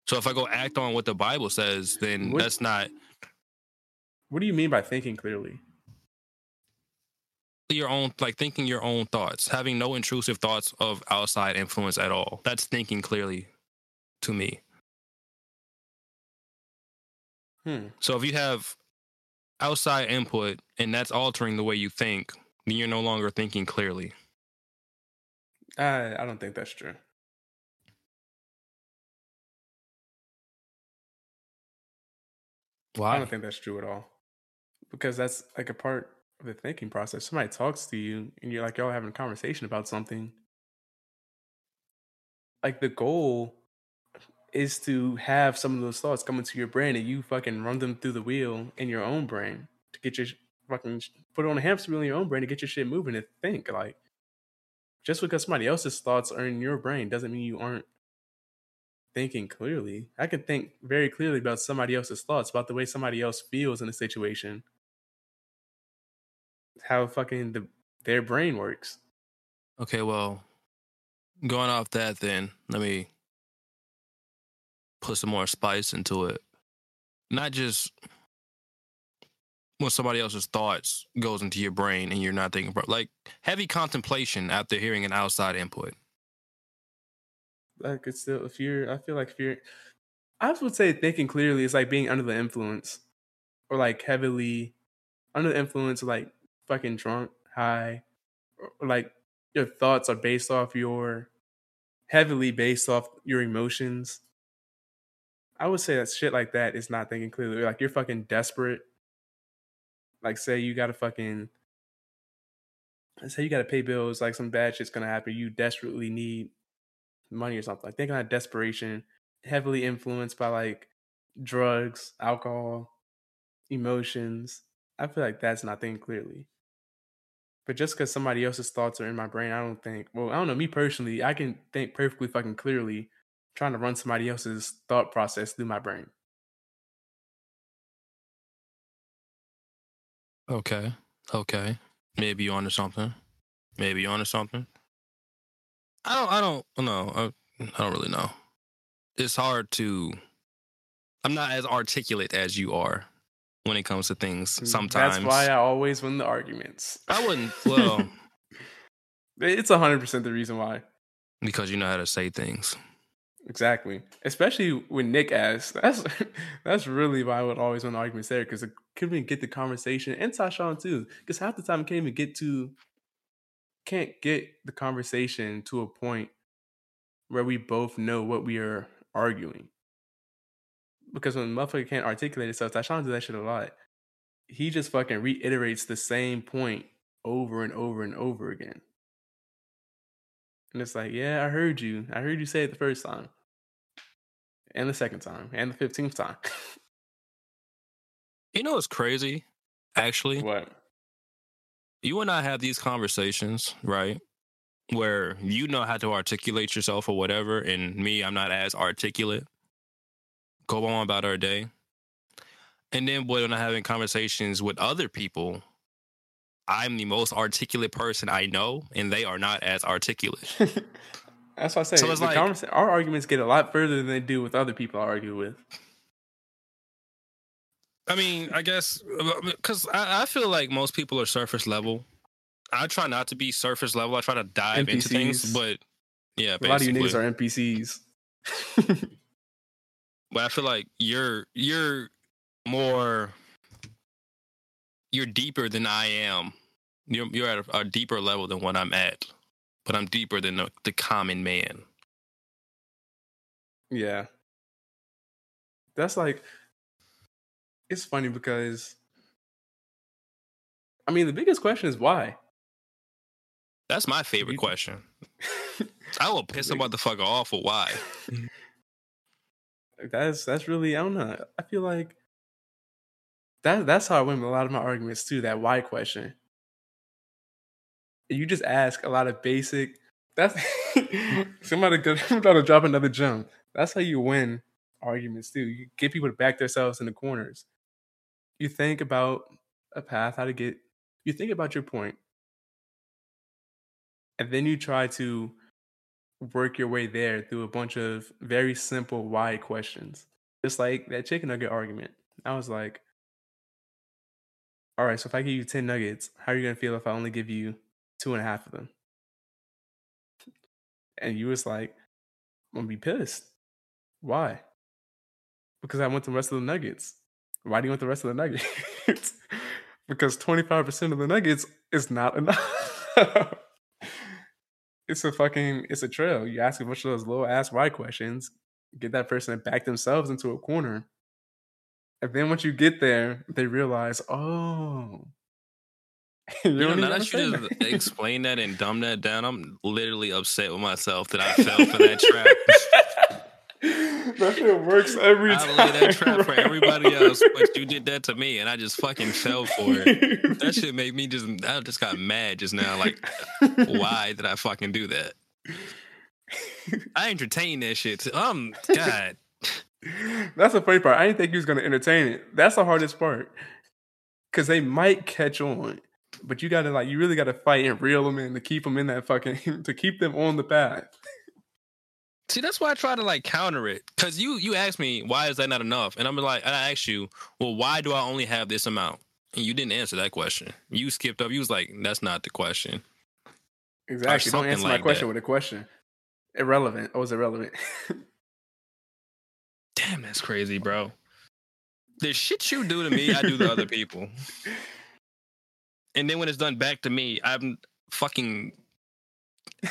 So if I go act on what the Bible says, then What- that's not What do you mean by thinking clearly? your own like thinking your own thoughts having no intrusive thoughts of outside influence at all that's thinking clearly to me Hmm. so if you have outside input and that's altering the way you think then you're no longer thinking clearly I I don't think that's true. I don't think that's true at all. Because that's like a part of the thinking process. Somebody talks to you and you're like, y'all having a conversation about something. Like the goal is to have some of those thoughts come into your brain and you fucking run them through the wheel in your own brain to get your fucking put it on a hamster wheel in your own brain to get your shit moving and think. Like, just because somebody else's thoughts are in your brain doesn't mean you aren't thinking clearly. I can think very clearly about somebody else's thoughts, about the way somebody else feels in a situation, how fucking the their brain works. okay well going off that then let me put some more spice into it not just when somebody else's thoughts goes into your brain and you're not thinking pro- like heavy contemplation after hearing an outside input Like it's still if you're, I feel like if you're, I would say thinking clearly is like being under the influence, or like heavily under the influence, like fucking drunk, high, or like your thoughts are based off your heavily based off your emotions. I would say that shit like that is not thinking clearly. Like you're fucking desperate. Like say you gotta fucking say you gotta pay bills, like some bad shit's gonna happen. You desperately need money or something. Like thinking on desperation, heavily influenced by like drugs, alcohol, emotions. I feel like that's not thinking clearly. But just because somebody else's thoughts are in my brain, I don't think. Well, I don't know. Me personally, I can think perfectly fucking clearly, trying to run somebody else's thought process through my brain. Okay. Okay. Maybe you onto something. Maybe you onto something. I don't. I don't know. I, I don't really know. It's hard to. I'm not as articulate as you are when it comes to things. Sometimes Mm, That's why I always win the arguments. I wouldn't. Well, It's hundred percent the reason why. because you know how to say things. Exactly. Especially when Nick asks. That's that's really why I would always win the arguments there because it couldn't even get the conversation and Tashawn too. Because half the time I can't even get to can't get the conversation to a point where we both know what we are arguing. Because when motherfucker can't articulate itself, Tashawn does that shit a lot. He just fucking reiterates the same point over and over and over again. And it's like, yeah, I heard you. I heard you say it the first time. And the second time. And the fifteenth time. You know what's crazy? Actually, what? You and I have these conversations, right? Where you know how to articulate yourself or whatever, and me, I'm not as articulate. Go on about our day. And then when I'm having conversations with other people, I'm the most articulate person I know, and they are not as articulate. That's why I say So it's the like- our arguments get a lot further than they do with other people I argue with. I mean, I guess because I, I feel like most people are surface level. I try not to be surface level. I try to dive into things, but yeah, A lot of you niggas are NPCs. But I feel like you're you're more you're deeper than I am. You're you're at a, a deeper level than what I'm at, but I'm deeper than the, the common man. yeah. That's like it's funny because I mean the biggest question is why? That's my favorite question. I will piss a motherfucker off for why. that's that's really I don't know. I feel like that that's how I win a lot of my arguments too. That why question. You just ask a lot of basic. That's somebody go- I'm about to drop another gem. That's how you win arguments too. You get people to back themselves in the corners. You think about a path, how to get. You think about your point, and then you try to work your way there through a bunch of very simple why questions. Just like that chicken nugget argument. I was like, all right, so if I give you 10 nuggets, how are you going to feel if I only give you two and a half of them? And you was like, I'm going to be pissed. Why? Because I want the rest of the nuggets. Why do you want the rest of the nuggets? because 25% of the nuggets is not enough. it's a fucking it's a trail. You ask a bunch of those little ass why questions, get that person to back themselves into a corner. And then once you get there, they realize, oh. you You know, now that you just explain that and dumb that down, I'm literally upset with myself that I fell for that trap. That shit works every I time. laid that trap for everybody else, but you did that to me, and I just fucking fell for it. That shit made me just. I just got mad just now. Like, why did I fucking do that? I entertain that shit. Too. Um, God, That's the funny part. I didn't think he was gonna entertain it. That's the hardest part. Cause they might catch on. But you gotta like you really gotta fight and reel them in to keep them in that fucking to keep them on the path. See, that's why I try to like counter it. Cause you you asked me why is that not enough, and I'm like, and I asked you, well, why do I only have this amount? And you didn't answer that question. You skipped up. You was like, that's not the question. Exactly. Don't answer my question that. with a question. Irrelevant. Oh, it's irrelevant. Damn, that's crazy, bro. The shit you do to me, I do to other people. And then when it's done back to me, I'm fucking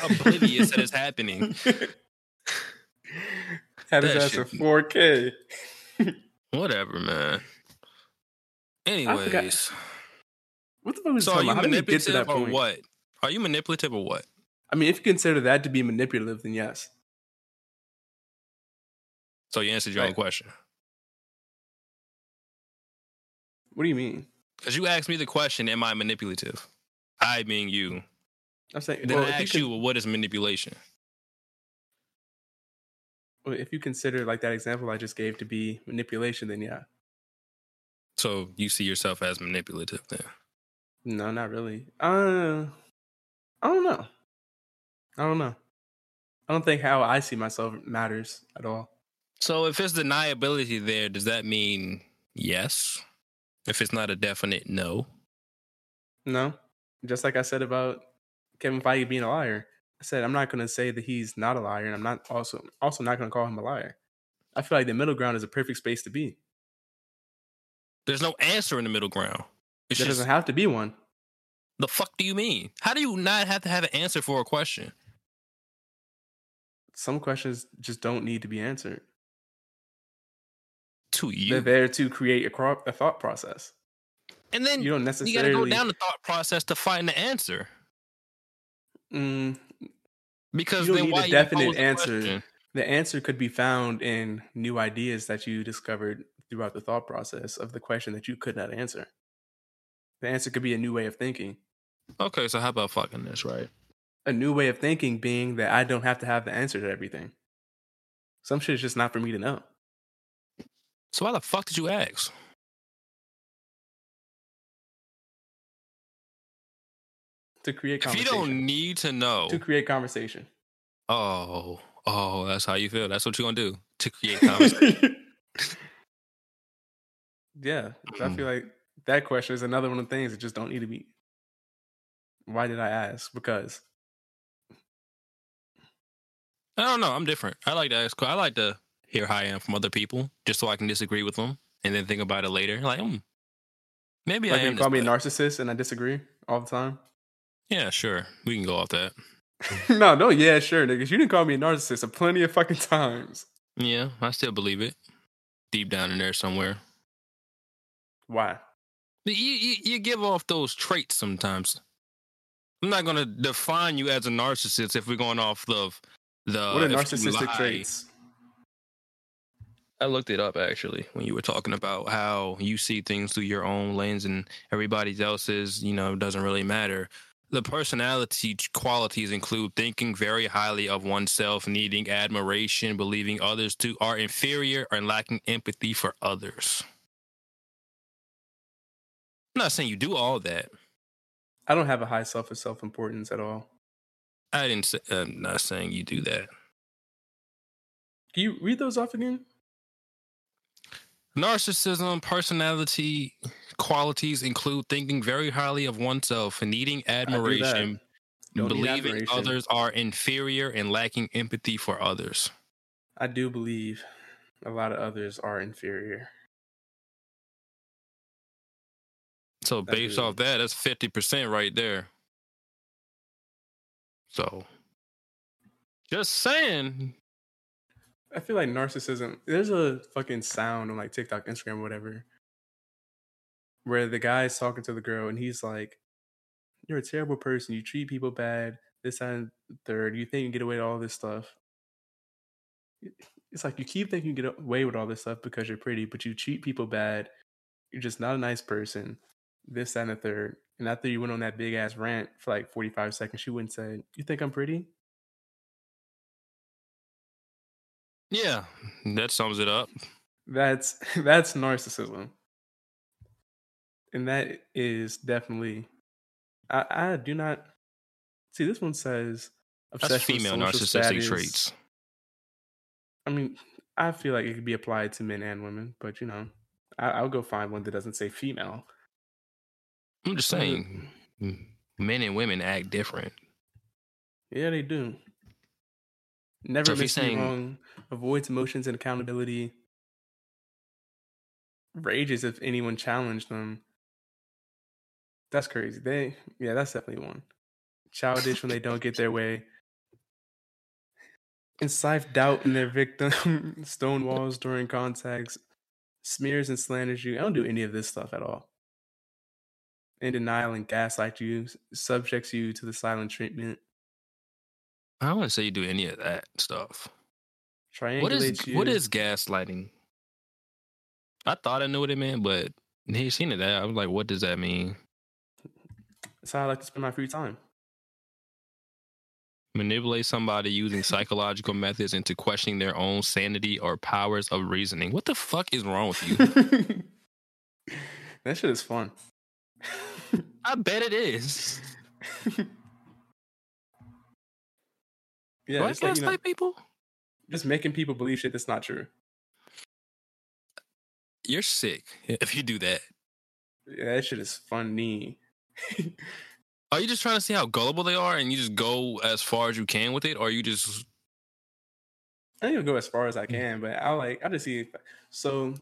oblivious that it's happening. Had his That ass shit- 4K. Whatever, man. Anyways, What the fuck was so are you How did we get to manipulative or point? what? Are you manipulative or what? I mean, if you consider that to be manipulative, then yes. So you answered your own question. What do you mean? Because you asked me the question, am I manipulative? I being you. I'm saying, Then well, I if, ask you you, well, what is manipulation? If you consider like that example I just gave to be manipulation, then yeah. So you see yourself as manipulative then? No, not really. Uh, I don't know. I don't know. I don't think how I see myself matters at all. So if it's deniability there, does that mean yes? If it's not a definite no? No, just like I said about Kevin Feige being a liar. I said I'm not going to say that he's not a liar, and I'm not also also not going to call him a liar. I feel like the middle ground is a perfect space to be. There's no answer in the middle ground. It's there just doesn't have to be one. the fuck do you mean? How do you not have to have an answer for a question? Some questions just don't need to be answered. To you, They're there to create a, a thought process. And then You don't necessarily you gotta go down the thought process to find the answer. Mm, Because You don't need a definite pose the answer. the answer could be found in new ideas that you discovered throughout the thought process of the question that you could not answer. The answer could be a new way of thinking. Okay, so how about fucking this, right? A new way of thinking being that I don't have to have the answer to everything. Some shit is just not for me to know. So why the fuck did you ask? To create If you don't need to know, to create conversation. oh, oh, that's how you feel. That's what you're gonna do to create conversation. yeah. I feel like that question is another one of the things that just don't need to be. Why did I ask? Because I don't know. I'm different. I like to ask. I like to hear how I am from other people, just so I can disagree with them and then think about it later. Like, hmm, maybe like I you call me a narcissist and I disagree all the time. Yeah, sure. We can go off that. no, no, yeah, sure, niggas. You didn't call me a narcissist a plenty of fucking times. Yeah, I still believe it. Deep down in there somewhere. Why? You, you, you give off those traits sometimes. I'm not going to define you as a narcissist if we're going off of the. what are narcissistic traits? I looked it up actually when you were talking about how you see things through your own lens and everybody else's, you know, doesn't really matter. The personality qualities include thinking very highly of oneself, needing admiration, believing others to are inferior, and lacking empathy for others. I'm not saying you do all that. I don't have a high self of self importance at all. I didn't say. I'm not saying you do that. Can you read those off again? Narcissism, personality qualities include thinking very highly of oneself and needing admiration, believing admiration. others are inferior and lacking empathy for others. I do believe a lot of others are inferior. So That's based off that, that's fifty percent right there. So, just saying. I feel like narcissism. There's a fucking sound on like TikTok, Instagram, whatever, where the guy's talking to the girl and he's like, "You're a terrible person. You treat people bad. This and third. You think you get away with all this stuff." It's like you keep thinking you get away with all this stuff because you're pretty, but you treat people bad. You're just not a nice person. This and the third. And after you went on that big ass rant for like 45 seconds, she wouldn't say, "You think I'm pretty?" Yeah, that sums it up. That's that's narcissism. And that is definitely I, I do not see this one says That's female narcissistic status. traits. I mean, I feel like it could be applied to men and women, but you know, I, I'll go find one that doesn't say female. I'm just saying, men and women act different. Yeah, they do. Never So me saying- wrong. Avoids emotions and accountability. Rages if anyone challenged them. That's crazy. They yeah, that's definitely one. Childish when they don't get their way. Incite doubt in their victim. Stonewalls during contacts. Smears and slanders you. I don't do any of this stuff at all. In denial and gaslight you. Subjects you to the silent treatment. I don't want to say you do any of that stuff. Triangulate What is you. what is gaslighting? I thought I knew what it meant, but he seen it that I was like, what does that mean? That's how I like to spend my free time. Manipulate somebody using psychological methods into questioning their own sanity or powers of reasoning. What the fuck is wrong with you? that shit is fun. I bet it is. Yeah, Do I just like, you know, people? just making people believe shit that's not true. You're sick if you do that. Yeah, that shit is funny. Are you just trying to see how gullible they are and you just go as far as you can with it? Or you just I even go as far as I mm. can, but I like I just see. So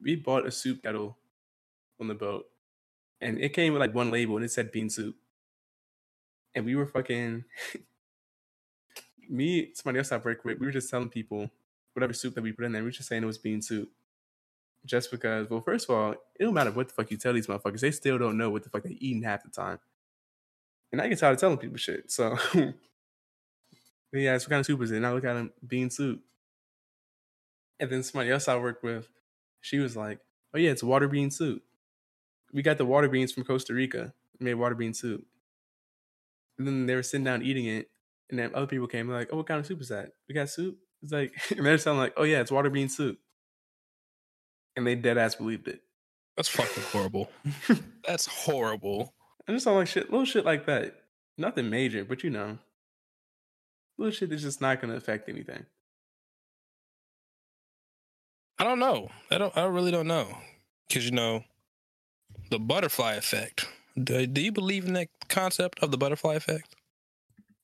we bought a soup kettle on the boat, and it came with like one label, and it said bean soup. And we were fucking me, somebody else I work with. We were just telling people whatever soup that we put in there. We were just saying it was bean soup, just because. Well, first of all, it don't matter what the fuck you tell these motherfuckers; they still don't know what the fuck they eating half the time. And I get tired of telling people shit. So They asked what kind of soup is it? And I look at them, bean soup. And then somebody else I work with, she was like, Oh yeah, it's water bean soup. We got the water beans from Costa Rica. Made water bean soup. And then they were sitting down eating it. And then other people came like, Oh, what kind of soup is that? We got soup? It's like and they're sounding like, Oh yeah, it's water bean soup. And they dead ass believed it. That's fucking horrible. That's horrible. I just saw like shit, little shit like that. Nothing major, but you know, little shit that's just not gonna affect anything. I don't know. I don't. I really don't know. Because you know, the butterfly effect. Do, do you believe in that concept of the butterfly effect?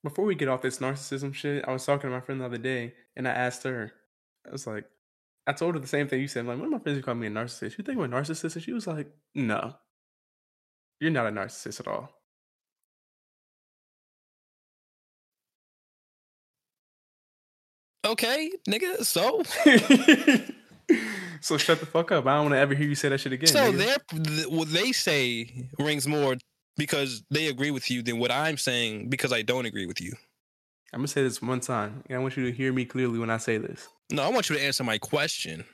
Before we get off this narcissism shit, I was talking to my friend the other day, and I asked her, I was like, I told her the same thing you said. I'm like, one of my friends called me a narcissist. You think I'm a narcissist? And she was like, No, you're not a narcissist at all. Okay, nigga. So, so shut the fuck up. I don't want to ever hear you say that shit again. so nigga. their th- what they say rings more because they agree with you than what I'm saying because I don't agree with you. I'm gonna say this one time, and I want you to hear me clearly when I say this. No, I want you to answer my question.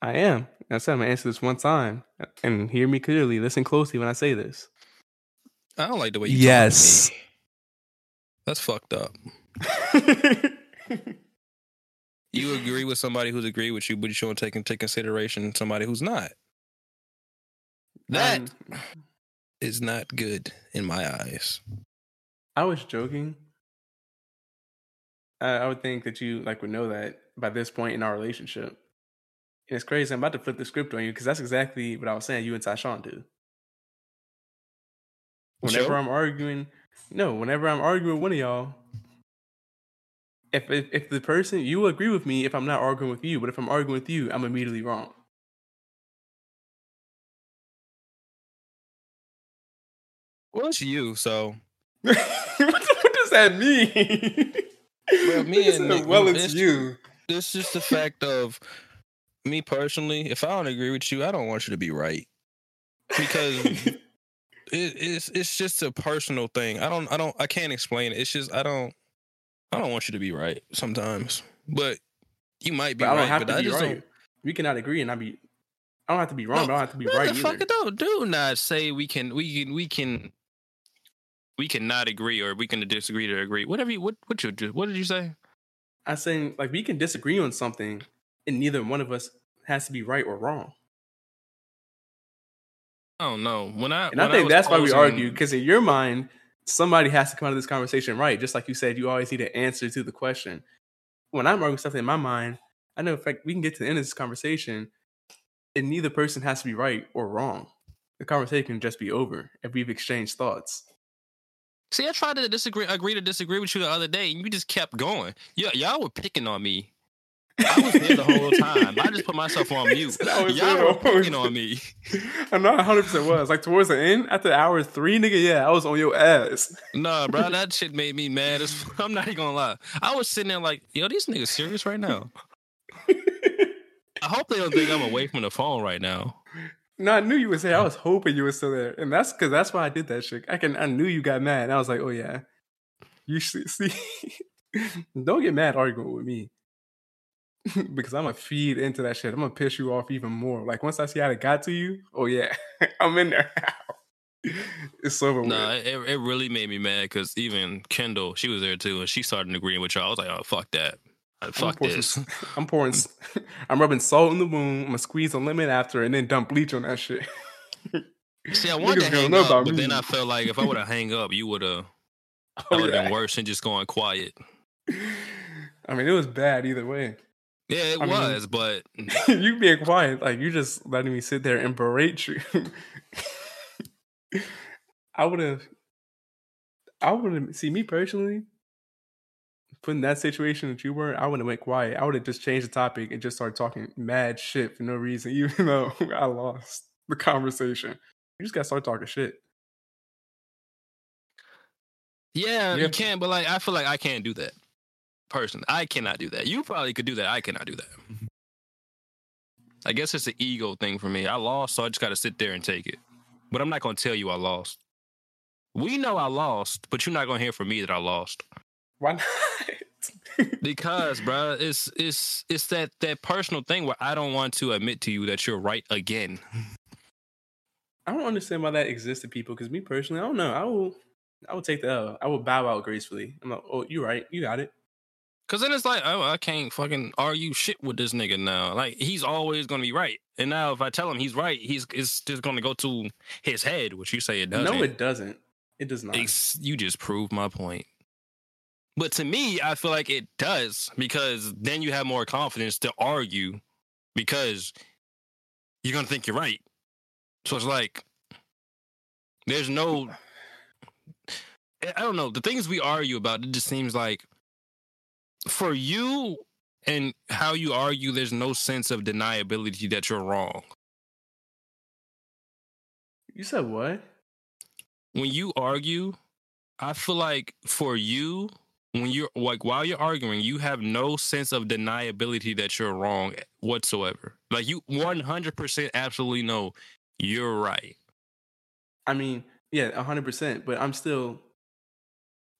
I am. I said I'm gonna answer this one time, and hear me clearly. Listen closely when I say this. I don't like the way you Yes. talk to me. That's fucked up. You agree with somebody who's agreed with you, but you shouldn't take into consideration somebody who's not. That Um, is not good in my eyes. I was joking. I, I would think that you like would know that by this point in our relationship. And it's crazy. I'm about to flip the script on you because that's exactly what I was saying. You and Tyshawn do. Whenever Sure. I'm arguing, no, whenever I'm arguing with one of y'all, if, if if the person you agree with me if I'm not arguing with you, but if I'm arguing with you, I'm immediately wrong. Well, it's you, so what, what does that mean? Well, me and Nick- well, it's- it's you. it's just the fact of me personally. If I don't agree with you, I don't want you to be right because it, it's it's just a personal thing. I don't I don't I can't explain it. It's just I don't I don't want you to be right sometimes, but you might be But I don't right. have but to I be just right. don't. We cannot agree, and I be. I don't have to be wrong, No, but I don't have to be right the fuck? either. don't do not say we can we can we can we cannot agree or we can disagree to agree. Whatever you what what you what did you say? I'm saying like we can disagree on something, and neither one of us has to be right or wrong. I don't know. When I And I think was that's why we argue because in your mind, somebody has to come out of this conversation right. Just like you said, you always need an answer to the question. When I'm arguing something in my mind, I know in fact we can get to the end of this conversation, and neither person has to be right or wrong. The conversation can just be over if we've exchanged thoughts. See, I tried to disagree, agree to disagree with you the other day, and you just kept going. Yeah, y'all were picking on me. I was there the whole time. I just put myself on mute. I was Y'all were picking on me. I'm not 100 percent was like towards the end after hour three, nigga. Yeah, I was on your ass. Nah, bro, that shit made me mad. As, I'm not even gonna lie. I was sitting there like, yo, these niggas serious right now. I hope they don't think I'm away from the phone right now. No, I knew you would say. I was hoping you were still there, and that's because that's why I did that shit. I can. I knew you got mad. I was like, oh yeah, you see. see don't get mad arguing with me because I'm gonna feed into that shit. I'm gonna piss you off even more. Like once I see how it got to you, oh yeah, I'm in there. it's over No, with. it, it really made me mad because even Kendall, she was there too, and she started agreeing with y'all. I was like, oh fuck that, Uh, I'm fuck this. some- I'm pouring. I'm rubbing salt in the wound. I'm gonna squeeze a lemon after, and then dump bleach on that shit. See, I wanted Niggas to hang up, but me. then I felt like if I would have hang up, you would have. Oh, That would have yeah. been worse than just going quiet. I mean, it was bad either way. Yeah, it I mean- was, but you being quiet, like you just letting me sit there and berate you. I would have. I would have. See me personally. Put in that situation that you were, I would have went quiet. I would have just changed the topic and just started talking mad shit for no reason, even though I lost the conversation. You just gotta start talking shit. yeah, Yeah. you can. But like, I feel like I can't do that. Personally, I cannot do that. You probably could do that. I cannot do that. I guess it's an ego thing for me. I lost, so I just got to sit there and take it. But I'm not going to tell you I lost. We know I lost, but you're not going to hear from me that I lost. Why not? because bruh, it's it's it's that that personal thing where I don't want to admit to you that you're right again. I don't understand why that exists to people. Because me personally, I don't know. I will, I will take the L. I will bow out gracefully. I'm like, oh, you're right. You got it. Cause then it's like, oh, I can't fucking argue shit with this nigga now. Like he's always gonna be right. And now if I tell him he's right, he's it's just gonna go to his head, which you say it doesn't. No, it doesn't. It does not. Ex- you just proved my point. But to me, I feel like it does because then you have more confidence to argue because you're gonna think you're right. So it's like there's no I don't know. The things we argue about, it just seems like for you and how you argue, there's no sense of deniability that you're wrong. You said what? when you argue, I feel like for you, when you're like while you're arguing, you have no sense of deniability that you're wrong whatsoever. Like you 100% absolutely know you're right. I mean, yeah, hundred percent. But I'm still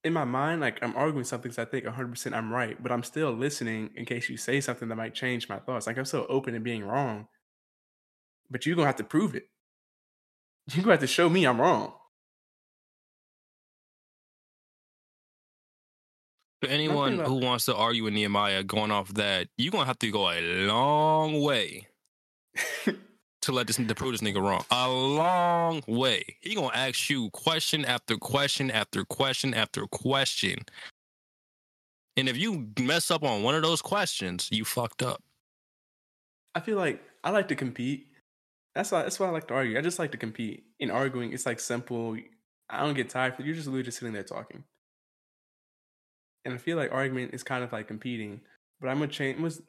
in my mind, like I'm arguing something. So I think hundred percent I'm right, but I'm still listening in case you say something that might change my thoughts. Like I'm still open to being wrong, but you're gonna have to prove it. You're gonna have to show me I'm wrong. For anyone who wants to argue with Nehemiah going off that, you're gonna have to go a long way to let this to prove this nigga wrong. A long way. He gonna ask you question after question after question after question. And if you mess up on one of those questions, you fucked up. I feel like I like to compete. That's why. That's why I like to argue. I just like to compete. In arguing, it's like simple. I don't get tired. You're just literally just sitting there talking. And I feel like argument is kind of like competing. But I'm gonna change. Was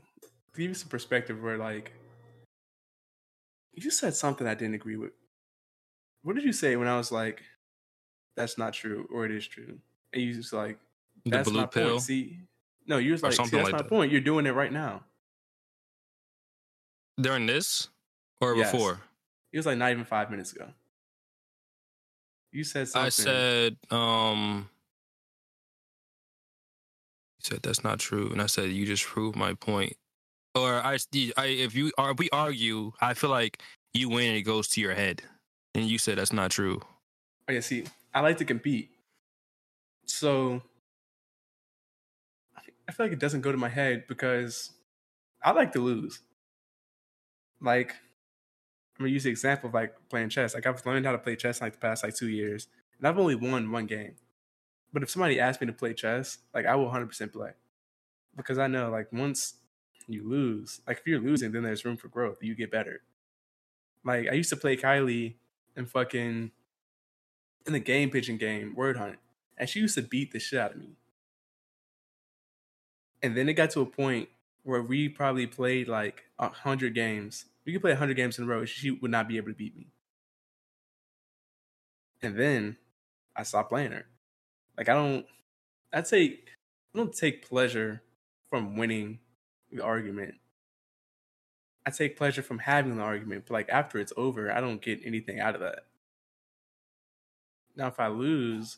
give you some perspective where like you said something I didn't agree with. What did you say when I was like, "That's not true" or "It is true"? And you just like, The "That's blue my pill. point." See, no, you was like, "That's like my that. point." You're doing it right now." During this or Yes. before? It was like not even five minutes ago. You said something. I said, um, said that's not true, and I said you just proved my point. Or I, I if you are we argue, I feel like you win and it goes to your head, and you said that's not true. Yeah, see, I like to compete. So I feel like it doesn't go to my head because I like to lose. Like I'm gonna use the example of like playing chess. Like I've learned how to play chess in like the past like two years, and I've only won one game. But if somebody asked me to play chess, like I will 100% play because I know like once you lose, like if you're losing, then there's room for growth. You get better. Like I used to play Kylie and fucking in the GamePigeon game, Word Hunt, and she used to beat the shit out of me. And then it got to a point where we probably played like a hundred games. We could play a hundred games in a row. She would not be able to beat me. And then I stopped playing her. Like I don't. I'd say I don't take pleasure from winning the argument. I take pleasure from having the argument, but like after it's over, I don't get anything out of that. Now, if I lose,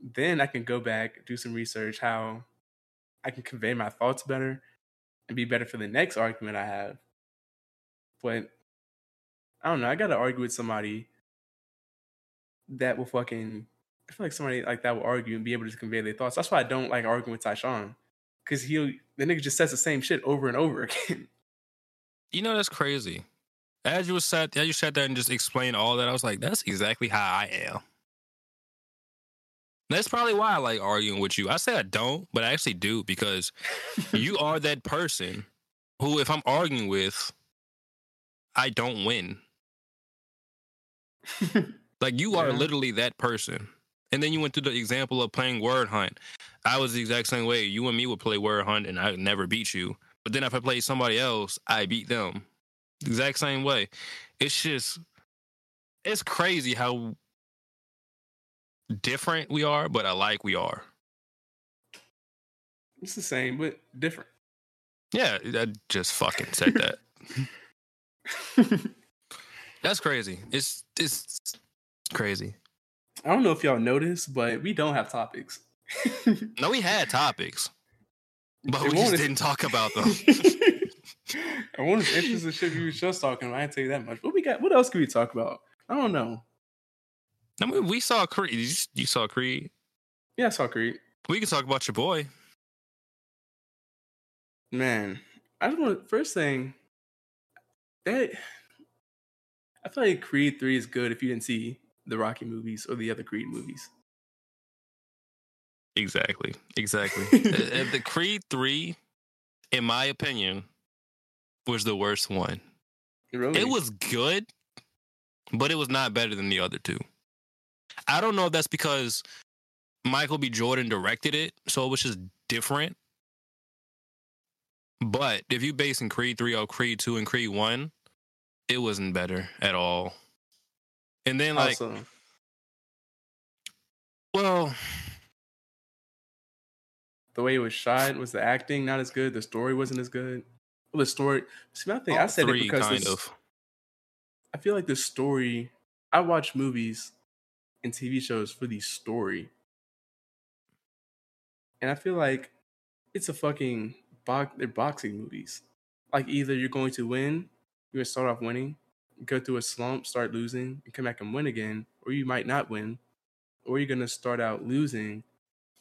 then I can go back, do some research, how I can convey my thoughts better and be better for the next argument I have. But I don't know, I got to argue with somebody that will fucking. I feel like somebody like that will argue and be able to convey their thoughts. That's why I don't like arguing with Tyshawn, because he'll the nigga just says the same shit over and over again. You know that's crazy. As you sat, as you sat there and just explained all that, I was like, that's exactly how I am. That's probably why I like arguing with you. I say I don't, but I actually do because you are that person who, if I'm arguing with, I don't win. Like you are Yeah. literally that person. And then you went through the example of playing word hunt. I was the exact same way. You and me would play word hunt and I never beat you. But then if I played somebody else, I beat them. Exact same way. It's just it's crazy how different we are, but alike we are. it's the same but different. Yeah, I just fucking said that. That's crazy. It's it's crazy. I don't know if y'all noticed, but we don't have topics. No, we had topics, but we just didn't talk about them. I want to interest the shit we was just talking about. I didn't tell you that much. What we got? What else can we talk about? I don't know. I mean, we saw Creed. You, you saw Creed. Yeah, I saw Creed. We can talk about your boy. Man, I just want first thing that I feel like Creed Three is good if you didn't see the Rocky movies or the other Creed movies. Exactly. Exactly. Uh, uh, the Creed 3, in my opinion, was the worst one. Really? It was good, but it was not better than the other two. I don't know if that's because Michael B. Jordan directed it, so it was just different. But if you base in Creed 3 or Creed 2 and Creed 1, it wasn't better at all. And then like also well, the way it was shot was the acting not as good. The story wasn't as good. Well, the story. See, my thing. I said it because kind this- of. I feel like the story. I watch movies and TV shows for the story, and I feel like it's a fucking box. They're boxing movies. Like either you're going to win, you're gonna start off winning, go through a slump, start losing, and come back and win again, or you might not win, or you're gonna start out losing,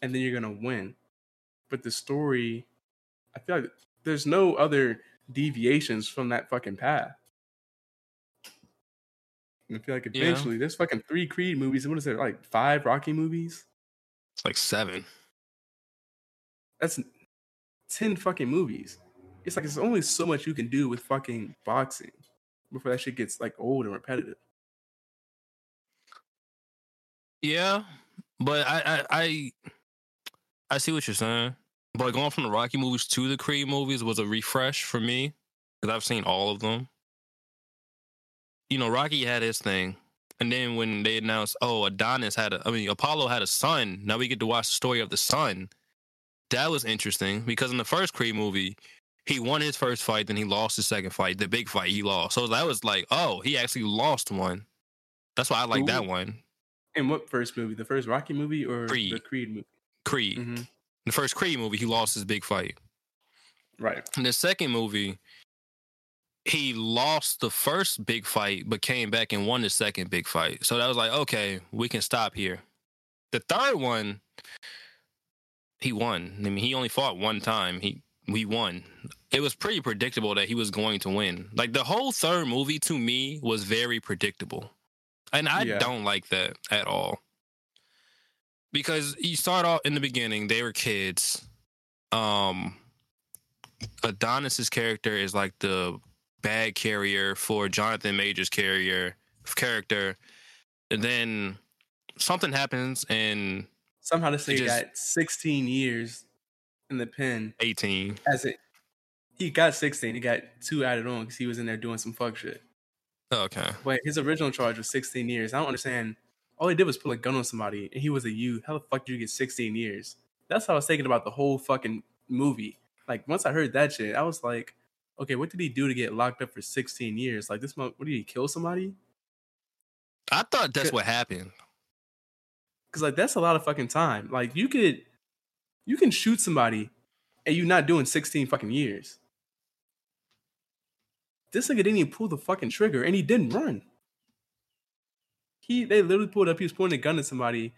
and then you're gonna win. But the story, I feel like there's no other deviations from that fucking path. And I feel like Yeah. eventually there's fucking three Creed movies. What is there like five Rocky movies? It's like seven. That's ten fucking movies. It's like there's only so much you can do with fucking boxing before that shit gets like old and repetitive. Yeah, but I, I I I see what you're saying. But going from the Rocky movies to the Creed movies was a refresh for me because I've seen all of them. You know, Rocky had his thing, and then when they announced, oh, Adonis had a, I mean, Apollo had a son. Now we get to watch the story of the son. That was interesting because in the first Creed movie, he won his first fight, then he lost his second fight, the big fight he lost. So that was like, oh, he actually lost one. That's why I like that one. And what first movie? The first Rocky movie or the Creed. Creed movie? Creed. hmm The first Creed movie, he lost his big fight. Right. In the second movie, he lost the first big fight, but came back and won the second big fight. So that was like, okay, we can stop here. The third one, he won. I mean, he only fought one time. He we won. It was pretty predictable that he was going to win. Like the whole third movie to me was very predictable. And I Yeah. don't like that at all. Because you start off in the beginning, they were kids. Um Adonis's character is like the bag carrier for Jonathan Major's carrier character. And then something happens in Somehow this He nigga just- got 16 years in the pen 18. as it. He got 16. He got two added on because he was in there doing some fuck shit. Oh, okay. But his original charge was 16 years. I don't understand. All he did was put a gun on somebody, and he was a youth. How the fuck did you get 16 years? That's how I was thinking about the whole fucking movie. Like once I heard that shit, I was like, okay, what did he do to get locked up for 16 years? Like this, month, what did he kill somebody? I thought that's what happened. Because like that's a lot of fucking time. Like you could, you can shoot somebody, and you're not doing 16 fucking years. This nigga didn't even pull the fucking trigger, and he didn't run. he they literally pulled up. He was pointing a gun at somebody,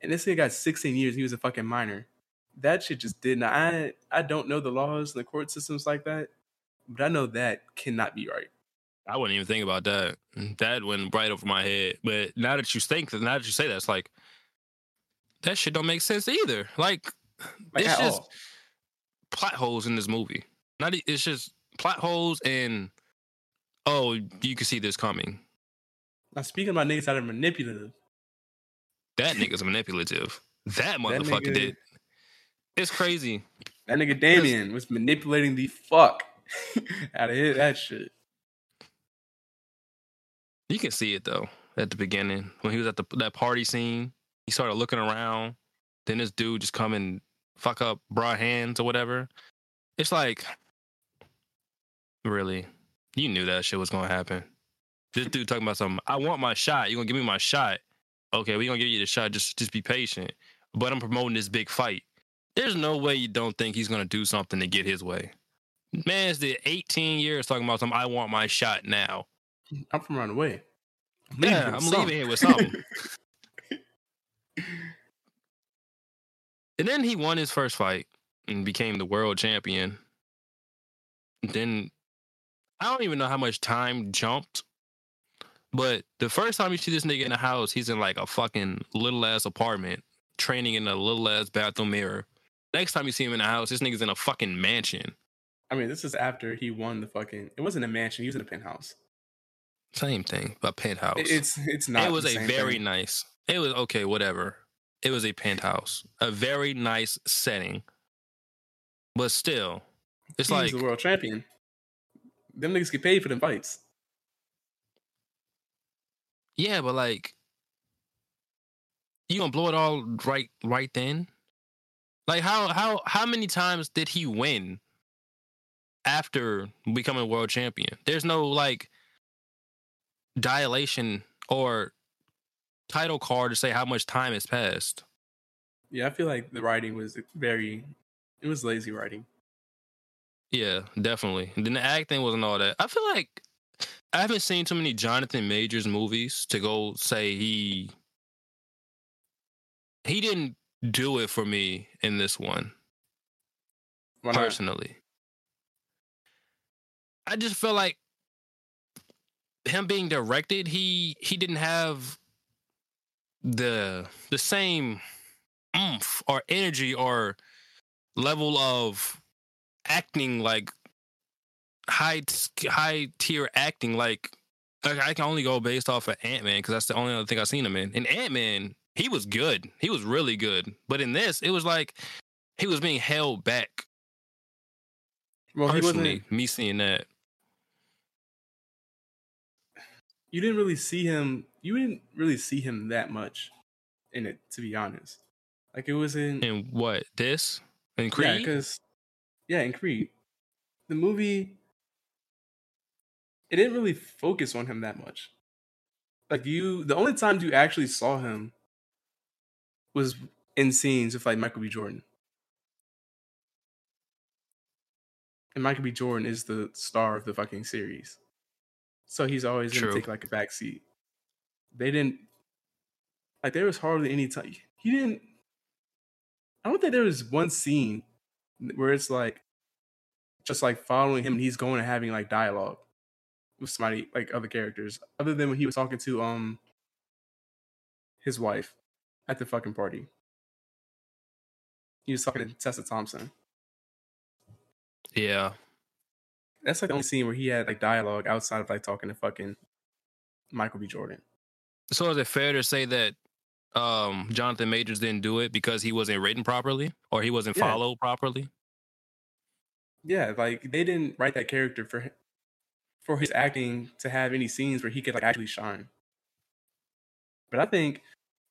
and this nigga got 16 years. He was a fucking minor. That shit just did not. I I don't know the laws and the court systems like that, but I know that cannot be right. I wouldn't even think about that. That went right over my head. But now that you think that, now that you say that, it's like that shit don't make sense either. Like, Like it's just all. plot holes in this movie. Not it's just plot holes and oh, you can see this coming. Now speaking about niggas that are manipulative, That nigga's manipulative. That motherfucker nigga- did. It's crazy. that nigga Damian was manipulating the fuck out of his, that shit. You can see it though at the beginning when he was at the that party scene. He started looking around. Then this dude just come and fuck up broad hands or whatever. It's like, really, you knew that shit was gonna happen. This dude talking about something. I want my shot. You gonna give me my shot? Okay, we gonna give you the shot. Just just be patient. But I'm promoting this big fight. There's no way you don't think he's gonna do something to get his way. Man's did 18 years talking about something. I want my shot now. I'm from around the way. I'm Yeah, I'm something. leaving here with something. and then he won his first fight and became the world champion. Then I don't even know how much time jumped, but the first time you see this nigga in the house, he's in like a fucking little ass apartment, training in a little ass bathroom mirror. Next time you see him in the house, this nigga's in a fucking mansion. I mean, this is after he won the fucking. It wasn't a mansion. He was in a penthouse. Same thing, a penthouse. It- It's it's not. it was a very thing. nice. It was okay, whatever. It was a penthouse, a very nice setting, but still, it's He's like the world champion. Them niggas get paid for them fights. yeah, but like you gonna blow it all right right then? Like how how how many times did he win after becoming world champion? There's no like dilation or title card to say how much time has passed. Yeah, I feel like the writing was very. It was lazy writing. Yeah, definitely. And then the acting wasn't all that. I feel like I haven't seen too many Jonathan Majors movies to go say he he didn't do it for me in this one personally. I just feel like him being directed, he he didn't have the the same oomph or energy or level of acting like high high tier acting like like, I can only go based off of Ant Man because that's the only other thing I've seen him in. In Ant Man, he was good. He was really good. But in this, it was like he was being held back. Well, he personally, wasn't. me seeing that. You didn't really see him. You didn't really see him that much in it, to be honest. Like it was in. In what this in Yeah, because yeah, in Creed, the movie it didn't really focus on him that much. Like you, the only times you actually saw him was in scenes with like Michael B. Jordan, and Michael B. Jordan is the star of the fucking series, so he's always gonna take like a back seat. They didn't like there was hardly any time he didn't. I don't think there was one scene where it's like just like following him and he's going and having like dialogue with somebody like other characters other than when he was talking to um his wife at the fucking party he was talking to tessa thompson yeah. that's like the only scene where he had like dialogue outside of like talking to fucking michael b jordan So is it fair to say that um Jonathan Majors didn't do it because he wasn't written properly or he wasn't Yeah. followed properly? yeah like they didn't write that character for him for his acting to have any scenes where he could like actually shine but i think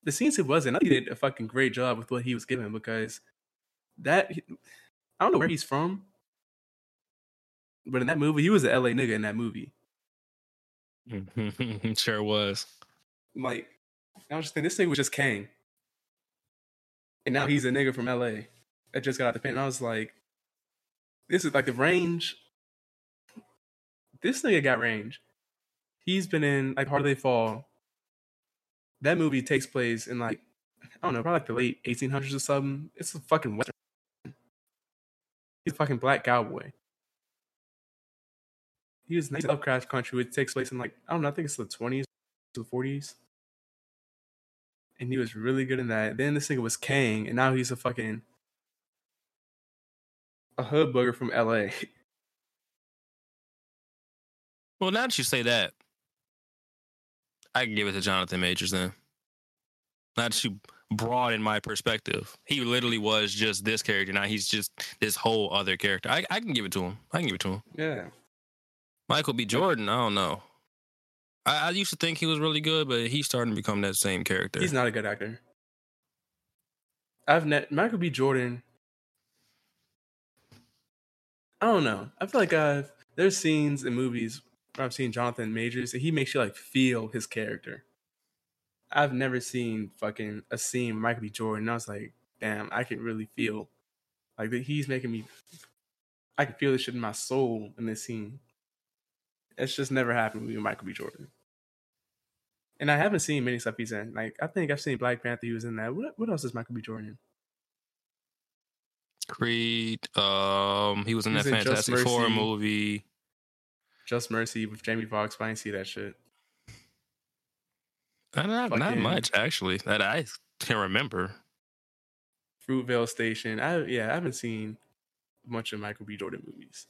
the scenes he was in i think he did a fucking great job with what he was given because that i don't know where he's from but in that movie he was an la nigga in that movie sure was. Like i was just thinking this nigga was just Kang. and now he's a nigga from la that just got out the pen and i was like this is like the range this nigga got range he's been in like hard they fall that movie takes place in like I don't know, probably like the late 1800s or something. It's a fucking western. He's a fucking black cowboy. He was in Lovecraft Country, which takes place in like I don't know, I think it's the 20s to the 40s. And he was really good in that. Then this nigga was Kang, and now he's a fucking a hood booger from LA. Well, now that you say that, I can give it to Jonathan Majors then. Now that you broaden my perspective, he literally was just this character. Now he's just this whole other character. I, I can give it to him. I can give it to him. Yeah. Michael B. Jordan, I don't know. I, I used to think he was really good, but he's starting to become that same character. He's not a good actor. I've net Michael B. Jordan. I don't know. I feel like I've there's scenes in movies where I've seen Jonathan Majors and he makes you like feel his character. I've never seen fucking a scene Michael B. Jordan. I was like, damn, I can really feel like that he's making me I can feel this shit in my soul in this scene. It's just never happened with Michael B. Jordan. And I haven't seen many stuff he's in. Like I think I've seen Black Panther. He was in that. What what else is Michael B. Jordan in? Creed. Um, he was in He that in Fantastic Four movie. Just Mercy with Jamie Foxx. I didn't see that shit. Not, not, not much actually that I can remember. Fruitvale Station. I yeah, I haven't seen much of Michael B. Jordan movies.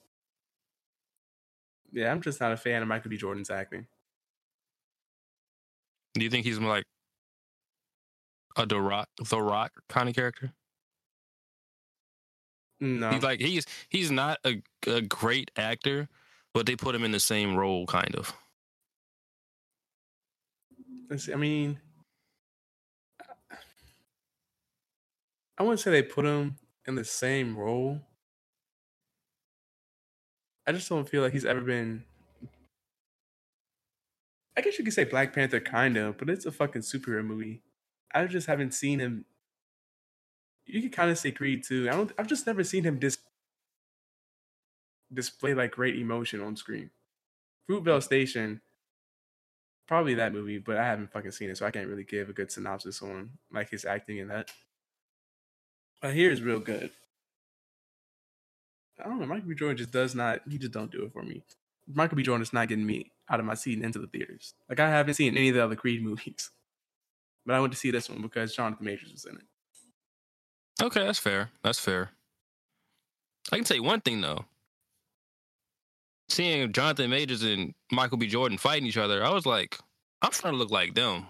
Yeah, I'm just not a fan of Michael B. Jordan's acting. Do you think he's like a The Rock, The Rock kind of character? No, He's like he's he's not a, a great actor, but they put him in the same role, kind of. I mean, I wouldn't say they put him in the same role. I just don't feel like he's ever been. I guess you could say Black Panther, kind of, but it's a fucking superhero movie. I just haven't seen him. You could kind of say Creed too. I don't. I've just never seen him dis display like great emotion on screen. Fruitvale Station, probably that movie, but I haven't fucking seen it, so I can't really give a good synopsis on like his acting in that. But here is real good. I don't know. Michael B. Jordan just does not. He just don't do it for me. Michael B. Jordan is not getting me out of my seat and into the theaters. Like I haven't seen any of the other Creed movies, but I went to see this one because Jonathan Majors was in it. Okay, that's fair. That's fair. I can tell you one thing though. Seeing Jonathan Majors and Michael B. Jordan fighting each other, I was like, I'm trying to look like them.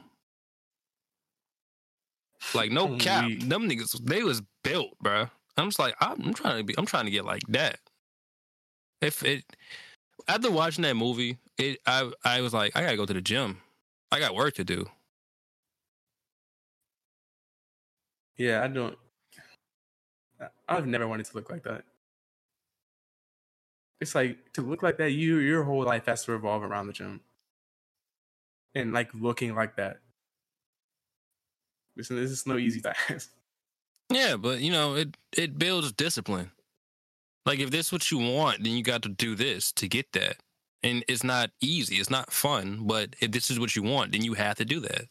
Like no cap, them niggas they was built, bruh. I'm just like I'm, trying to be. I'm trying to get like that. If it after watching that movie, it I I was like I gotta go to the gym. I got work to do. Yeah, I don't. I've never wanted to look like that. It's like to look like that. You your whole life has to revolve around the gym, and like looking like that. Listen, this is no easy task. Yeah, but you know, it it builds discipline. Like if this is what you want, then you got to do this to get that. And it's not easy, it's not fun, but if this is what you want, then you have to do that.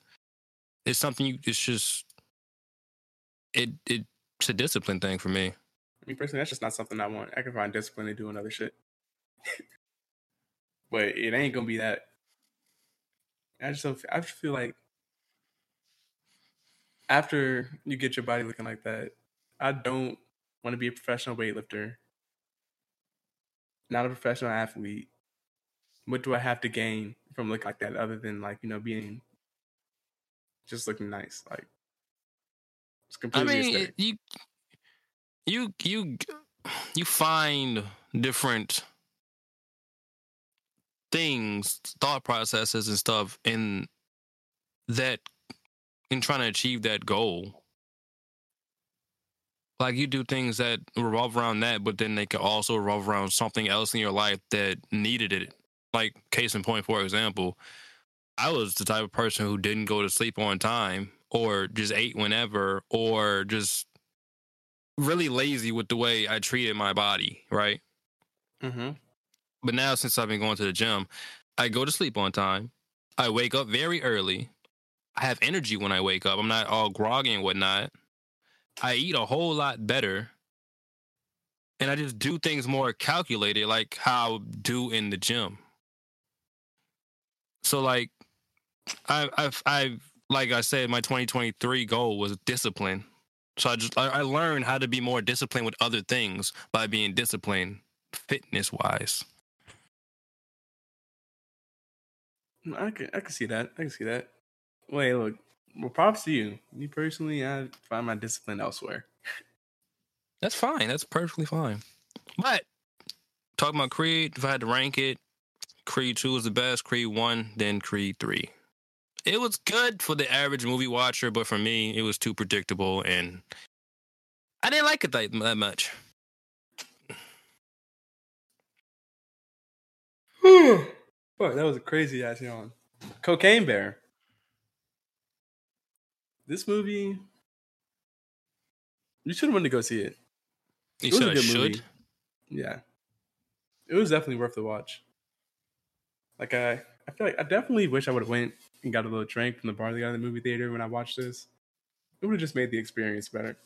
It's something you it's just it it's a discipline thing for me. Mean, personally, that's just not something I want. I can find discipline in doing other shit, but it ain't gonna be that. I just don't. I just feel like after you get your body looking like that, I don't want to be a professional weightlifter, not a professional athlete. What do I have to gain from looking like that, other than like you know being just looking nice? Like it's I mean, aesthetic. you you you you find different things, thought processes and stuff in that in trying to achieve that goal. Like you do things that revolve around that, but then they can also revolve around something else in your life that needed it. Like case in point, for example, I was the type of person who didn't go to sleep on time or just ate whenever or just really lazy with the way I treated my body, right? Mm-hmm. But now since I've been going to the gym, I go to sleep on time. I wake up very early. I have energy when I wake up. I'm not all groggy and whatnot. I eat a whole lot better. And I just do things more calculated, like how I do in the gym. So like I I've I've like I said, my 2023 goal was discipline. So I just I, learned how to be more disciplined with other things by being disciplined fitness wise. I can I can see that. I can see that. Wait, look. Well, props to you. Me personally, I find my discipline elsewhere. That's fine. That's perfectly fine. But talking about Creed, if I had to rank it, Creed 2 is the best, Creed 1, then Creed 3. It was good for the average movie watcher, but for me, it was too predictable and I didn't like it that, that much. Fuck, that was a crazy ass yawn. Cocaine Bear. This movie, you should have went to go see it. You It was a I good should. movie. Yeah, it was definitely worth the watch. Like I, I feel like I definitely wish I would have went and got a little drink from the bar they got in the movie theater when I watched this. It would have just made the experience better.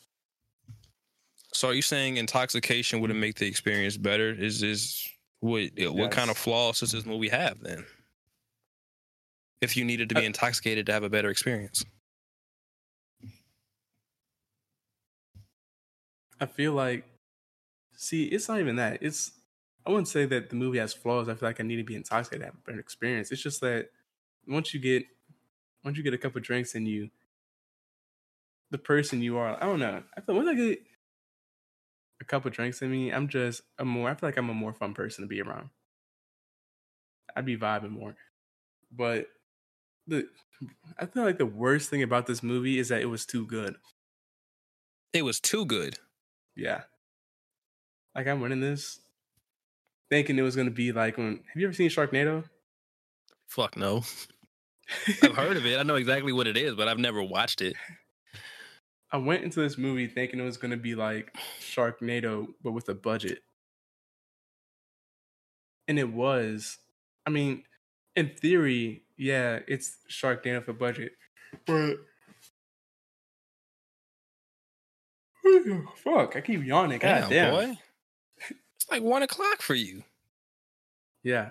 So are you saying intoxication wouldn't make the experience better? Is is what what kind of flaws does this movie have then? If you needed to be Uh, intoxicated to have a better experience. I feel like, see, it's not even that. It's I wouldn't say that the movie has flaws. I feel like I need to be intoxicated to have a better experience. It's just that once you get once you get a couple drinks and you, the person you are, I don't know. I feel once I get a couple drinks in me, I'm just a more. I feel like I'm a more fun person to be around. I'd be vibing more, but the I feel like the worst thing about this movie is that it was too good. It was too good. Yeah. Like I'm winning this thinking it was gonna be like when have you ever seen Sharknado? Fuck no. I've heard of it. I know exactly what it is, but I've never watched it. I went into this movie thinking it was gonna be like Sharknado, but with a budget. And it was. I mean, in theory, yeah, it's Sharknado for budget. But fuck, I keep yawning. God Damn, damn. boy. It's like one o'clock for you. Yeah,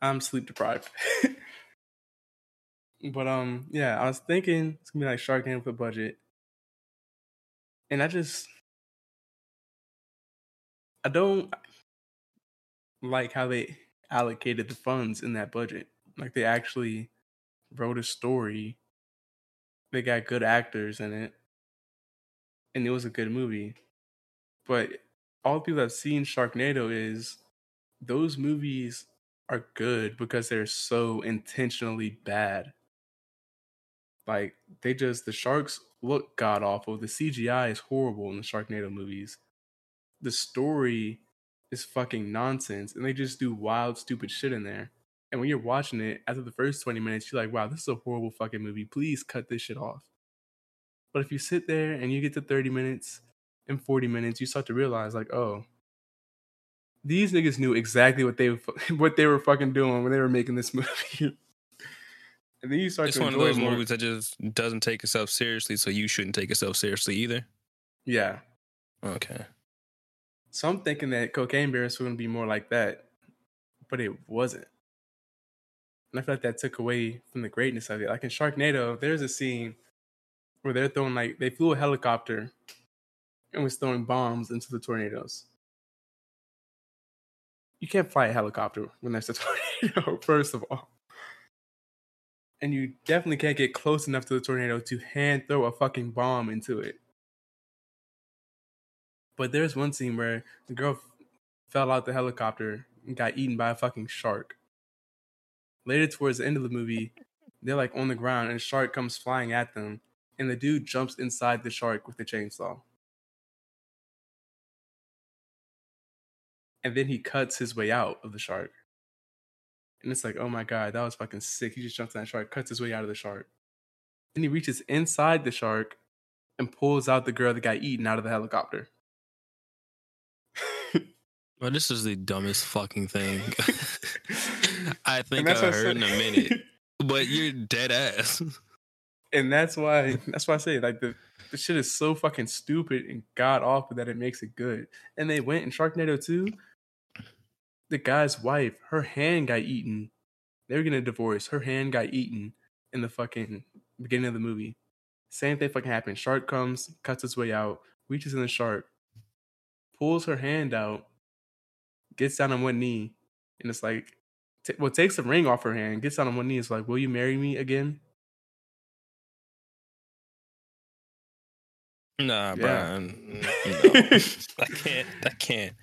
I'm sleep deprived. but um, yeah, I was thinking it's gonna be like Sharknado with a budget, and I just I don't like how they allocated the funds in that budget. Like they actually wrote a story. They got good actors in it, and it was a good movie. But all people have seen Sharknado is those movies are good because they're so intentionally bad. Like they just the sharks look god awful. The CGI is horrible in the Sharknado movies. The story is fucking nonsense, and they just do wild, stupid shit in there. And when you're watching it, after the first 20 minutes, you're like, wow, this is a horrible fucking movie. Please cut this shit off. But if you sit there and you get to 30 minutes and 40 minutes, you start to realize, like, oh, these niggas knew exactly what they what they were fucking doing when they were making this movie. and then you start It's to one of those more. movies that just doesn't take itself seriously, so you shouldn't take yourself seriously either. Yeah. Okay. So I'm thinking that Cocaine Bear is going to be more like that, but it wasn't. And I feel like that took away from the greatness of it. Like in Sharknado, there's a scene where they're throwing like they flew a helicopter and was throwing bombs into the tornadoes. You can't fly a helicopter when there's a tornado, first of all. And you definitely can't get close enough to the tornado to hand throw a fucking bomb into it. But there's one scene where the girl f- fell out the helicopter and got eaten by a fucking shark. Later, towards the end of the movie, they're like on the ground and a shark comes flying at them, and the dude jumps inside the shark with the chainsaw. And then he cuts his way out of the shark. And it's like, oh my god, that was fucking sick. He just jumps in that shark, cuts his way out of the shark. Then he reaches inside the shark and pulls out the girl that got eaten out of the helicopter. Well, this is the dumbest fucking thing I think I what I heard in a minute. But you're dead ass. And that's why that's why I say like the the shit is so fucking stupid and god awful that it makes it good. And they went in Sharknado 2. The guy's wife, her hand got eaten. They were gonna divorce. Her hand got eaten in the fucking beginning of the movie. Same thing fucking happened. Shark comes, cuts its way out, reaches in the shark, pulls her hand out, gets down on one knee, and it's like, t- well, takes the ring off her hand, gets down on one knee, it's like, will you marry me again? Nah, Yeah. Brian. No. I can't. I can't.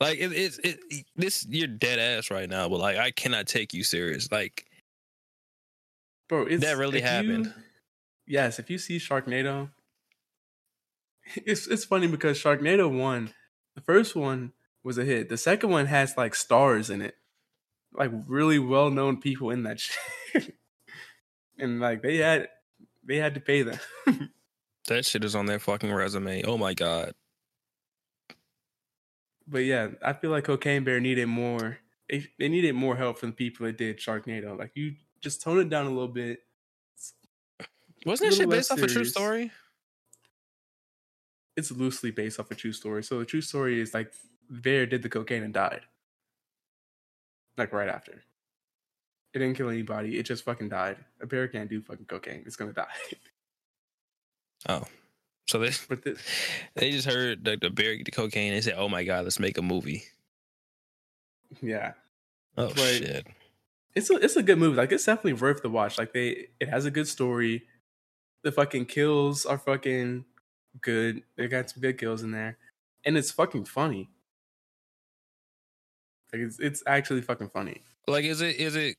Like it, it's it, this. You're dead ass right now, but like I cannot take you serious. Like Bro, it's, That really if you- happened. yes, if you see Sharknado, it's it's funny because Sharknado one, the first one was a hit. The second one has like stars in it, like really well known people in that shit, and like they had they had to pay them. That shit is on their fucking resume. Oh my god. But yeah, I feel like Cocaine Bear needed more. They, they needed more help from the people that did Sharknado. Like you just tone it down a little bit. Wasn't that shit based less off a true story? It's loosely based off a true story. So the true story is like Bear did the cocaine and died. Like right after. It didn't kill anybody. It just fucking died. A bear can't do fucking cocaine. It's gonna die. Oh, so they but this, they just heard the, the bear get the cocaine. and They said, "Oh my god, let's make a movie." yeah, Oh But- shit. it's a it's a good movie. Like it's definitely worth the watch. Like they, it has a good story. The fucking kills are fucking good. They got some good kills in there, and it's fucking funny. Like it's it's actually fucking funny. Like, is it is it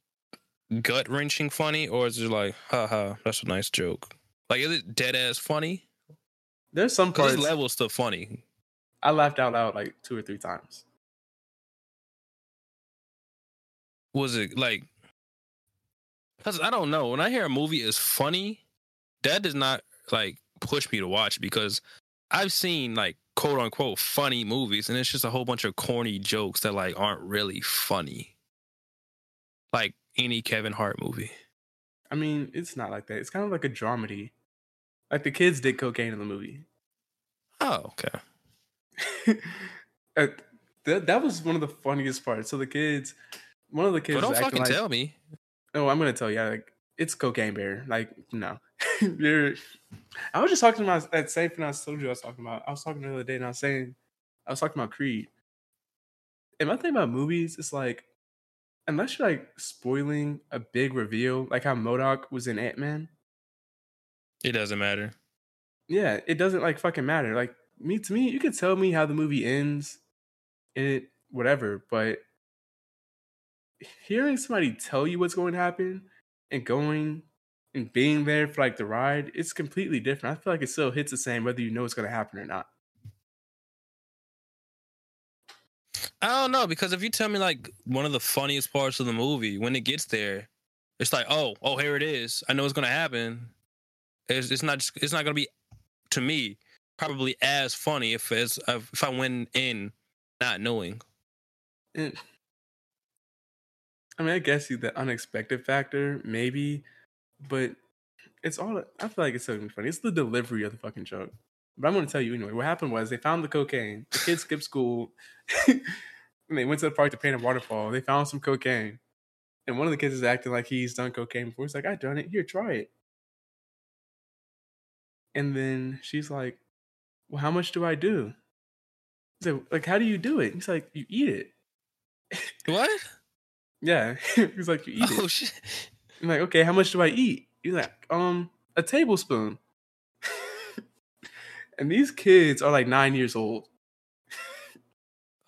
gut wrenching funny, or is it like, haha, that's a nice joke? Like, is it dead ass funny? There's some parts this level is still funny. I laughed out loud like two or three times. Was it like? Because I don't know. When I hear a movie is funny, that does not like push me to watch because I've seen like quote unquote funny movies, and it's just a whole bunch of corny jokes that like aren't really funny. Like any Kevin Hart movie. I mean, it's not like that. It's kind of like a dramedy. Like the kids did cocaine in the movie. Oh, okay. That that was one of the funniest parts. So the kids, one of the kids, But don't fucking like, tell me. No, I'm gonna tell you. Like it's cocaine bear. Like no, you're. I was just talking about that same thing I told you I was talking about. I was talking the other day and I was saying, I was talking about Creed. And my thing about movies is like, unless you're like spoiling a big reveal, like how MODOK was in Ant Man. It doesn't matter. Yeah, it doesn't like fucking matter. Like me to me, you can tell me how the movie ends, it whatever. But hearing somebody tell you what's going to happen and going and being there for like the ride, it's completely different. I feel like it still hits the same whether you know what's going to happen or not. I don't know because if you tell me like one of the funniest parts of the movie, when it gets there, it's like, oh, oh, here it is. I know it's gonna happen. It's, it's not. Just, it's not gonna be to me probably as funny if as if I went in not knowing. And, I mean, I guess you the unexpected factor maybe, but it's all. I feel like it's so funny. It's the delivery of the fucking joke. But I'm to tell you anyway. What happened was they found the cocaine. The kids skipped school. and they went to the park to paint a waterfall. They found some cocaine. And one of the kids is acting like he's done cocaine before. He's like, I done it. Here, try it. And then she's like, Well, how much do I do? He's like, like, how do you do it? He's like, You eat it. What? Yeah. He's like, You eat Oh it. shit! I'm like, okay, how much do I eat? He's like, um, a tablespoon. and these kids are like nine years old.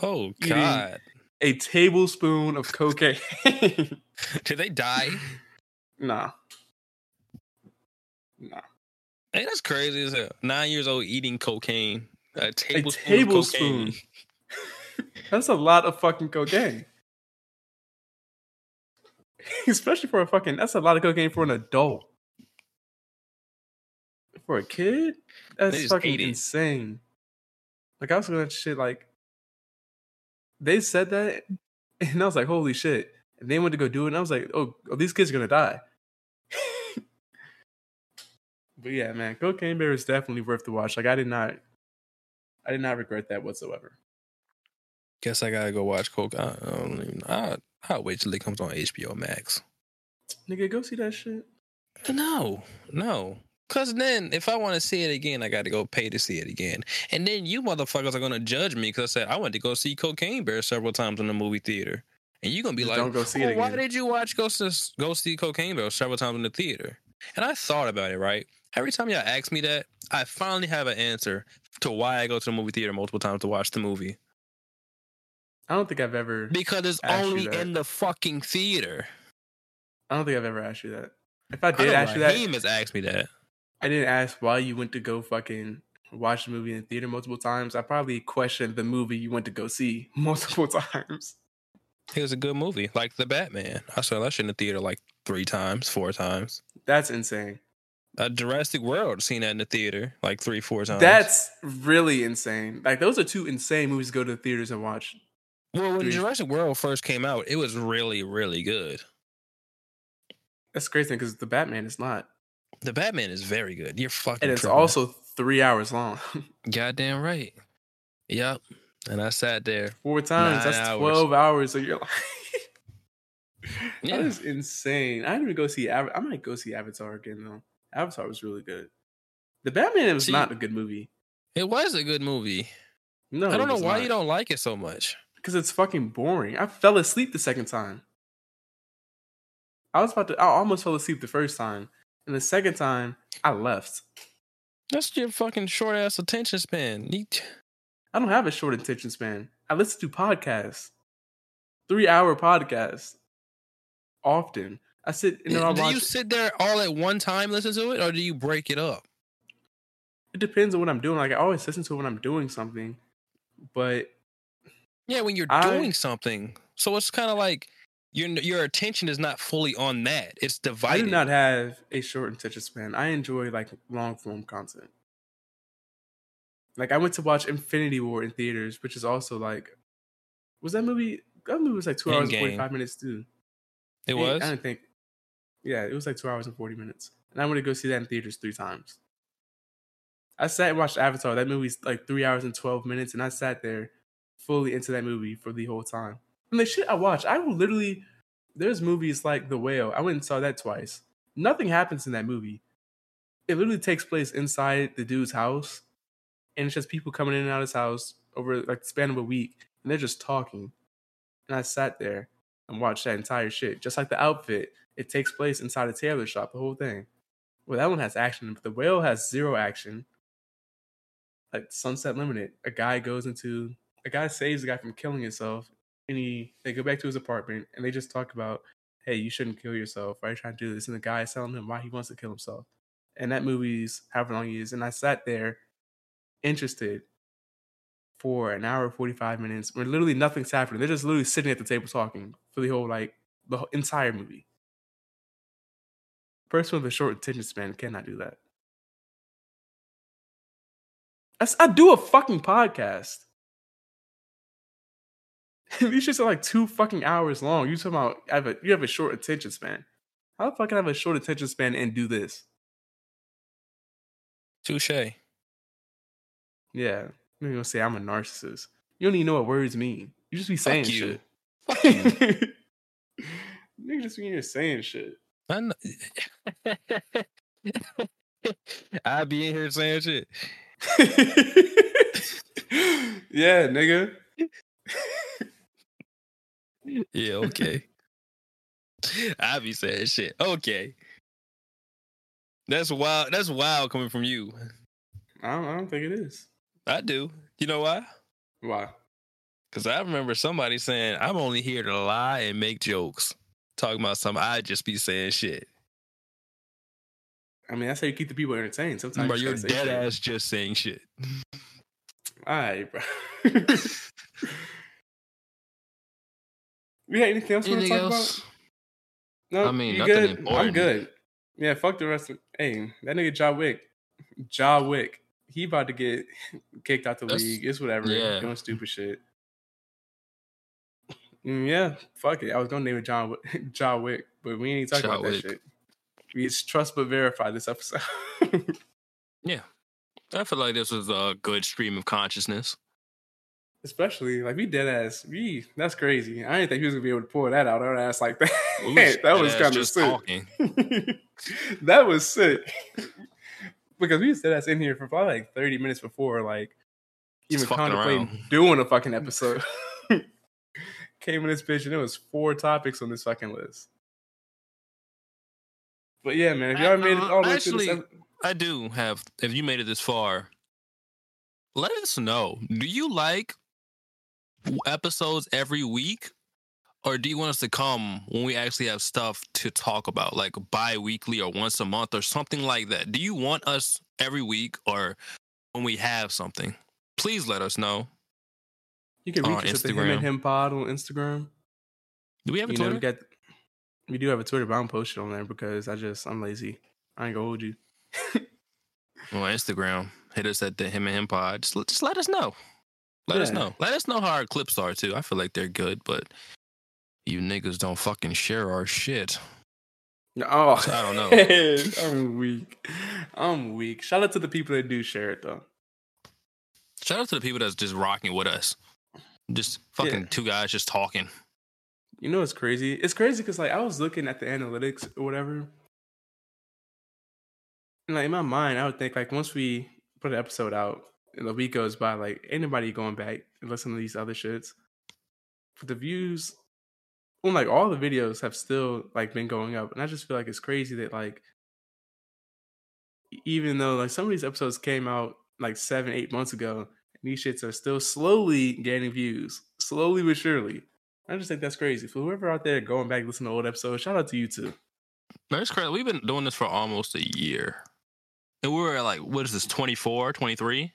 Oh god! A tablespoon of cocaine. Did they die? nah. Nah. Hey, that's crazy as hell. Nine years old eating cocaine. A A tablespoon. of tablespoon. cocaine. That's a lot of fucking cocaine. Especially for a fucking that's a lot of cocaine for an adult. For a kid, that's fucking insane. Like I was looking at shit like they said that and I was like, holy shit. And they went to go do it, and I was like, oh, oh these kids are gonna die. But yeah, man, Cocaine Bear is definitely worth the watch. Like I did not, I did not regret that whatsoever. Guess I gotta go watch Coke. I, I don't even. I I'll wait till it comes on HBO Max. Nigga, go see that shit. No, no. Cause then if I want to see it again, I got to go pay to see it again. And then you motherfuckers are gonna judge me because I said I went to go see Cocaine Bear several times in the movie theater, and you're gonna be Just like, don't go see it "Well, Why did you watch go to go see Cocaine Bear several times in the theater? And I thought about it. Right, every time y'all ask me that, I finally have an answer to why I go to the movie theater multiple times to watch the movie I don't think I've ever. because it's only in the fucking theater. I don't think I've ever asked you that. If I I did know ask you that, Raheem has asked me that. I didn't ask why you went to go fucking watch the movie in the theater multiple times. I probably questioned the movie you went to go see multiple times. It was a good movie, like the Batman. I saw that shit in the theater like three times, four times. That's insane. A Jurassic World seen that in the theater like three, four times. That's really insane. Like those are two insane movies to go to the theaters and watch. well, when three- Jurassic World first came out, it was really, really good. That's crazy because the Batman is not, The Batman is very good. You're fucking. and it's tripping. also three hours long. goddamn right. Yep. And I sat there. Four times. That's hours. twelve hours of your life. Yeah. That is insane. I didn't even go see. I might go see Avatar again though. Avatar was really good. The Batman was See- not a good movie. It was a good movie. No, I don't know why you don't like it so much. Because it's fucking boring. I fell asleep the second time. I was about to. I almost fell asleep the first time, and the second time I left. That's your fucking short ass attention span. You- I don't have a short attention span. I listen to podcasts, three hour podcasts, often. I sit and do watch. you sit there all at one time listen to it, or do you break it up? it depends on what I'm doing. Like I always listen to it when I'm doing something, but Yeah, when you're I- doing something. So it's kind of like your your attention is not fully on that. It's divided. I do not have a short attention span. I enjoy like long form content. Like I went to watch Infinity War in theaters, which is also like, was that movie? That movie was like two hours and forty five minutes too. it was. I didn't think. Yeah, it was like two hours and forty minutes, and I went to go see that in theaters three times. I sat and watched Avatar. That movie's like three hours and twelve minutes, and I sat there fully into that movie for the whole time. And the shit I watched, I will literally. There's movies like The Whale. I went and saw that twice. Nothing happens in that movie. It literally takes place inside the dude's house, and it's just people coming in and out of his house over like the span of a week, and they're just talking. And I sat there and watched that entire shit. Just like the outfit, it takes place inside a tailor shop, the whole thing. Well, that one has action, but the whale has zero action. Like Sunset Limited, a guy goes into a guy saves a guy from killing himself, and he they go back to his apartment and they just talk about, hey, you shouldn't kill yourself. Why are you trying to do this? And the guy is telling him why he wants to kill himself. And that movie's however long it is, and I sat there interested for an hour forty five minutes where literally nothing's happening. They're just literally sitting at the table talking for the whole like the whole, entire movie. Person with a short attention span cannot do that. I, I do a fucking podcast. These shits are like two fucking hours long. You talking about I have a you have a short attention span. How the fuck can I have a short attention span and do this? Touche. Yeah. You're gonna say I'm a narcissist. You don't even know what words mean. You just be saying shit. Fuck you. Nigga just you're saying shit. I. I be in here saying shit. yeah, nigga. Yeah, okay. I be saying shit. Okay. That's wild. That's wild coming from you. I don't, I don't think it is. I do. You know why? Why? Because I remember somebody saying, I'm only here to lie and make jokes. Talking about something, I just be saying shit. I mean, that's how you keep the people entertained. Sometimes Bro, you gotta dead shit. ass just saying shit. All right, bro. we had anything else you want to talk else? about? No, I mean, you nothing good? important. I'm good. Yeah, fuck the rest of. Hey, that nigga Ja Wick, Ja Wick, he about to get kicked out the That's- league. It's whatever. yeah. Doing stupid shit. Mm, yeah, fuck it. I was gonna name it John Wick, Ja Wick, but we ain't talking about that shit. We it's trust but verify this episode. Yeah. I feel like this was a good stream of consciousness. Especially like we dead ass. We that's crazy. I didn't think he was gonna be able to pull that out on ass like that. That was kind of sick. that was sick. because we said that's in here for probably like 30 minutes before like even contemplating doing a fucking episode. Came in this bitch and there was four topics on this fucking list. But yeah, man, if y'all I- made it uh, all the way through this actually- I do have. If you made it this far, let us know. Do you like episodes every week, or do you want us to come when we actually have stuff to talk about, like bi-weekly or once a month or something like that? Do you want us every week or when we have something? Please let us know. you can reach us at the him and him pod on Instagram. Do we have a You know, Twitter? we got we do have a Twitter, but I don't post it on there because I just I'm lazy. I ain't gonna hold you. on Instagram. Hit us at the him and him pod. Just, just let us know. Let us know. Let us know how our clips are too. I feel like they're good, but you niggas don't fucking share our shit. Oh, So I don't know. I'm weak. I'm weak. Shout out to the people that do share it though. Shout out to the people that's just rocking with us. Just fucking Yeah. two guys just talking. You know it's crazy? It's crazy because like I was looking at the analytics or whatever, and like in my mind, I would think like once we put an episode out and the week goes by, like anybody going back and listening to these other shits. But the views, well, like all the videos have still like been going up, and I just feel like it's crazy that like even though like some of these episodes came out like seven, eight months ago, and these shits are still slowly gaining views, slowly but surely. I just think that's crazy. For whoever out there going back listening to old episodes, shout out to you too. It's crazy. We've been doing this for almost a year. And we were like, what is this, 24, 23?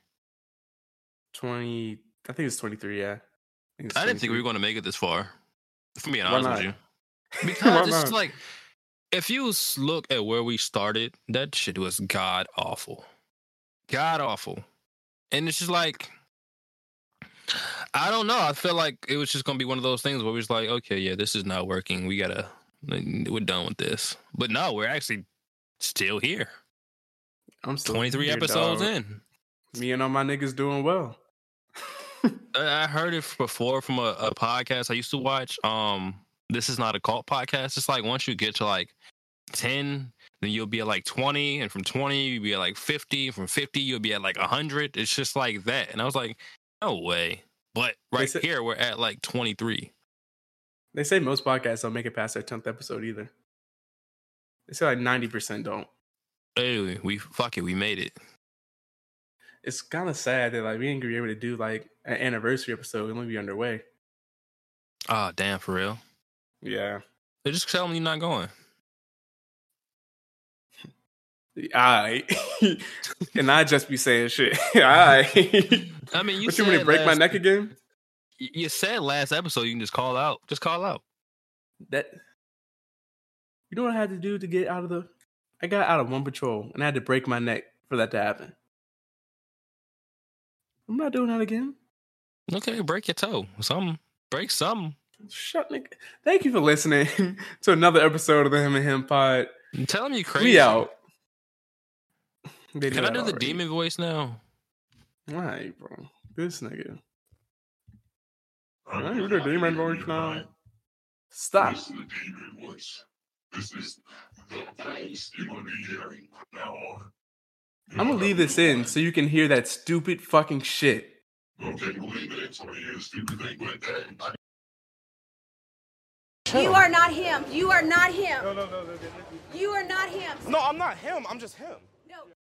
20, I think it's 23, yeah. it's I didn't think we were going to make it this far. If I'm being Why honest with you. Because it's like, if you look at where we started, that shit was god awful. God awful. And it's just like, I don't know. I feel like it was just going to be one of those things where we was like, okay, yeah, this is not working. We got to, we're done with this. But no, we're actually still here. I'm still 23 here, episodes dog. in. Me and all my niggas doing well. I heard it before from a, a podcast I used to watch. Um, this is not a cult podcast. It's like once you get to like ten, then you'll be at like twenty, and from twenty you'll be at like fifty. From fifty you'll be at like hundred. It's just like that. And I was like, no way. But right said- here we're at like twenty three. They say most podcasts don't make it past their 10th episode either. They say like 90% don't. Anyway, we fuck it. We made it. It's kind of sad that like we ain't gonna be able to do like an anniversary episode and only be underway. Ah, damn, for real. Yeah. They just tell me you're not going. Alright. and I just be saying shit. Alright. I mean, you What you want to break my neck again? You said last episode you can just call out. Just call out. That you know what I had to do to get out of the I got out of one patrol and I had to break my neck for that to happen. I'm not doing that again. Okay, break your toe. Something. Break something. Shut nigga. Thank you for listening to another episode of the Him and Him Pod. Tell him you crazy. We out. They Can I that do the demon voice now? Alright, bro. This nigga. Can I do the demon voice now? Stop. This is the demon voice. This is the voice you're gonna be hearing from now on. I'm gonna leave this in so you can hear that stupid fucking shit. Okay, believe it. So you hear a stupid thing like that. You are not him. You are not him. No, no, no, no, You are not him. No, I'm not him. I'm just him.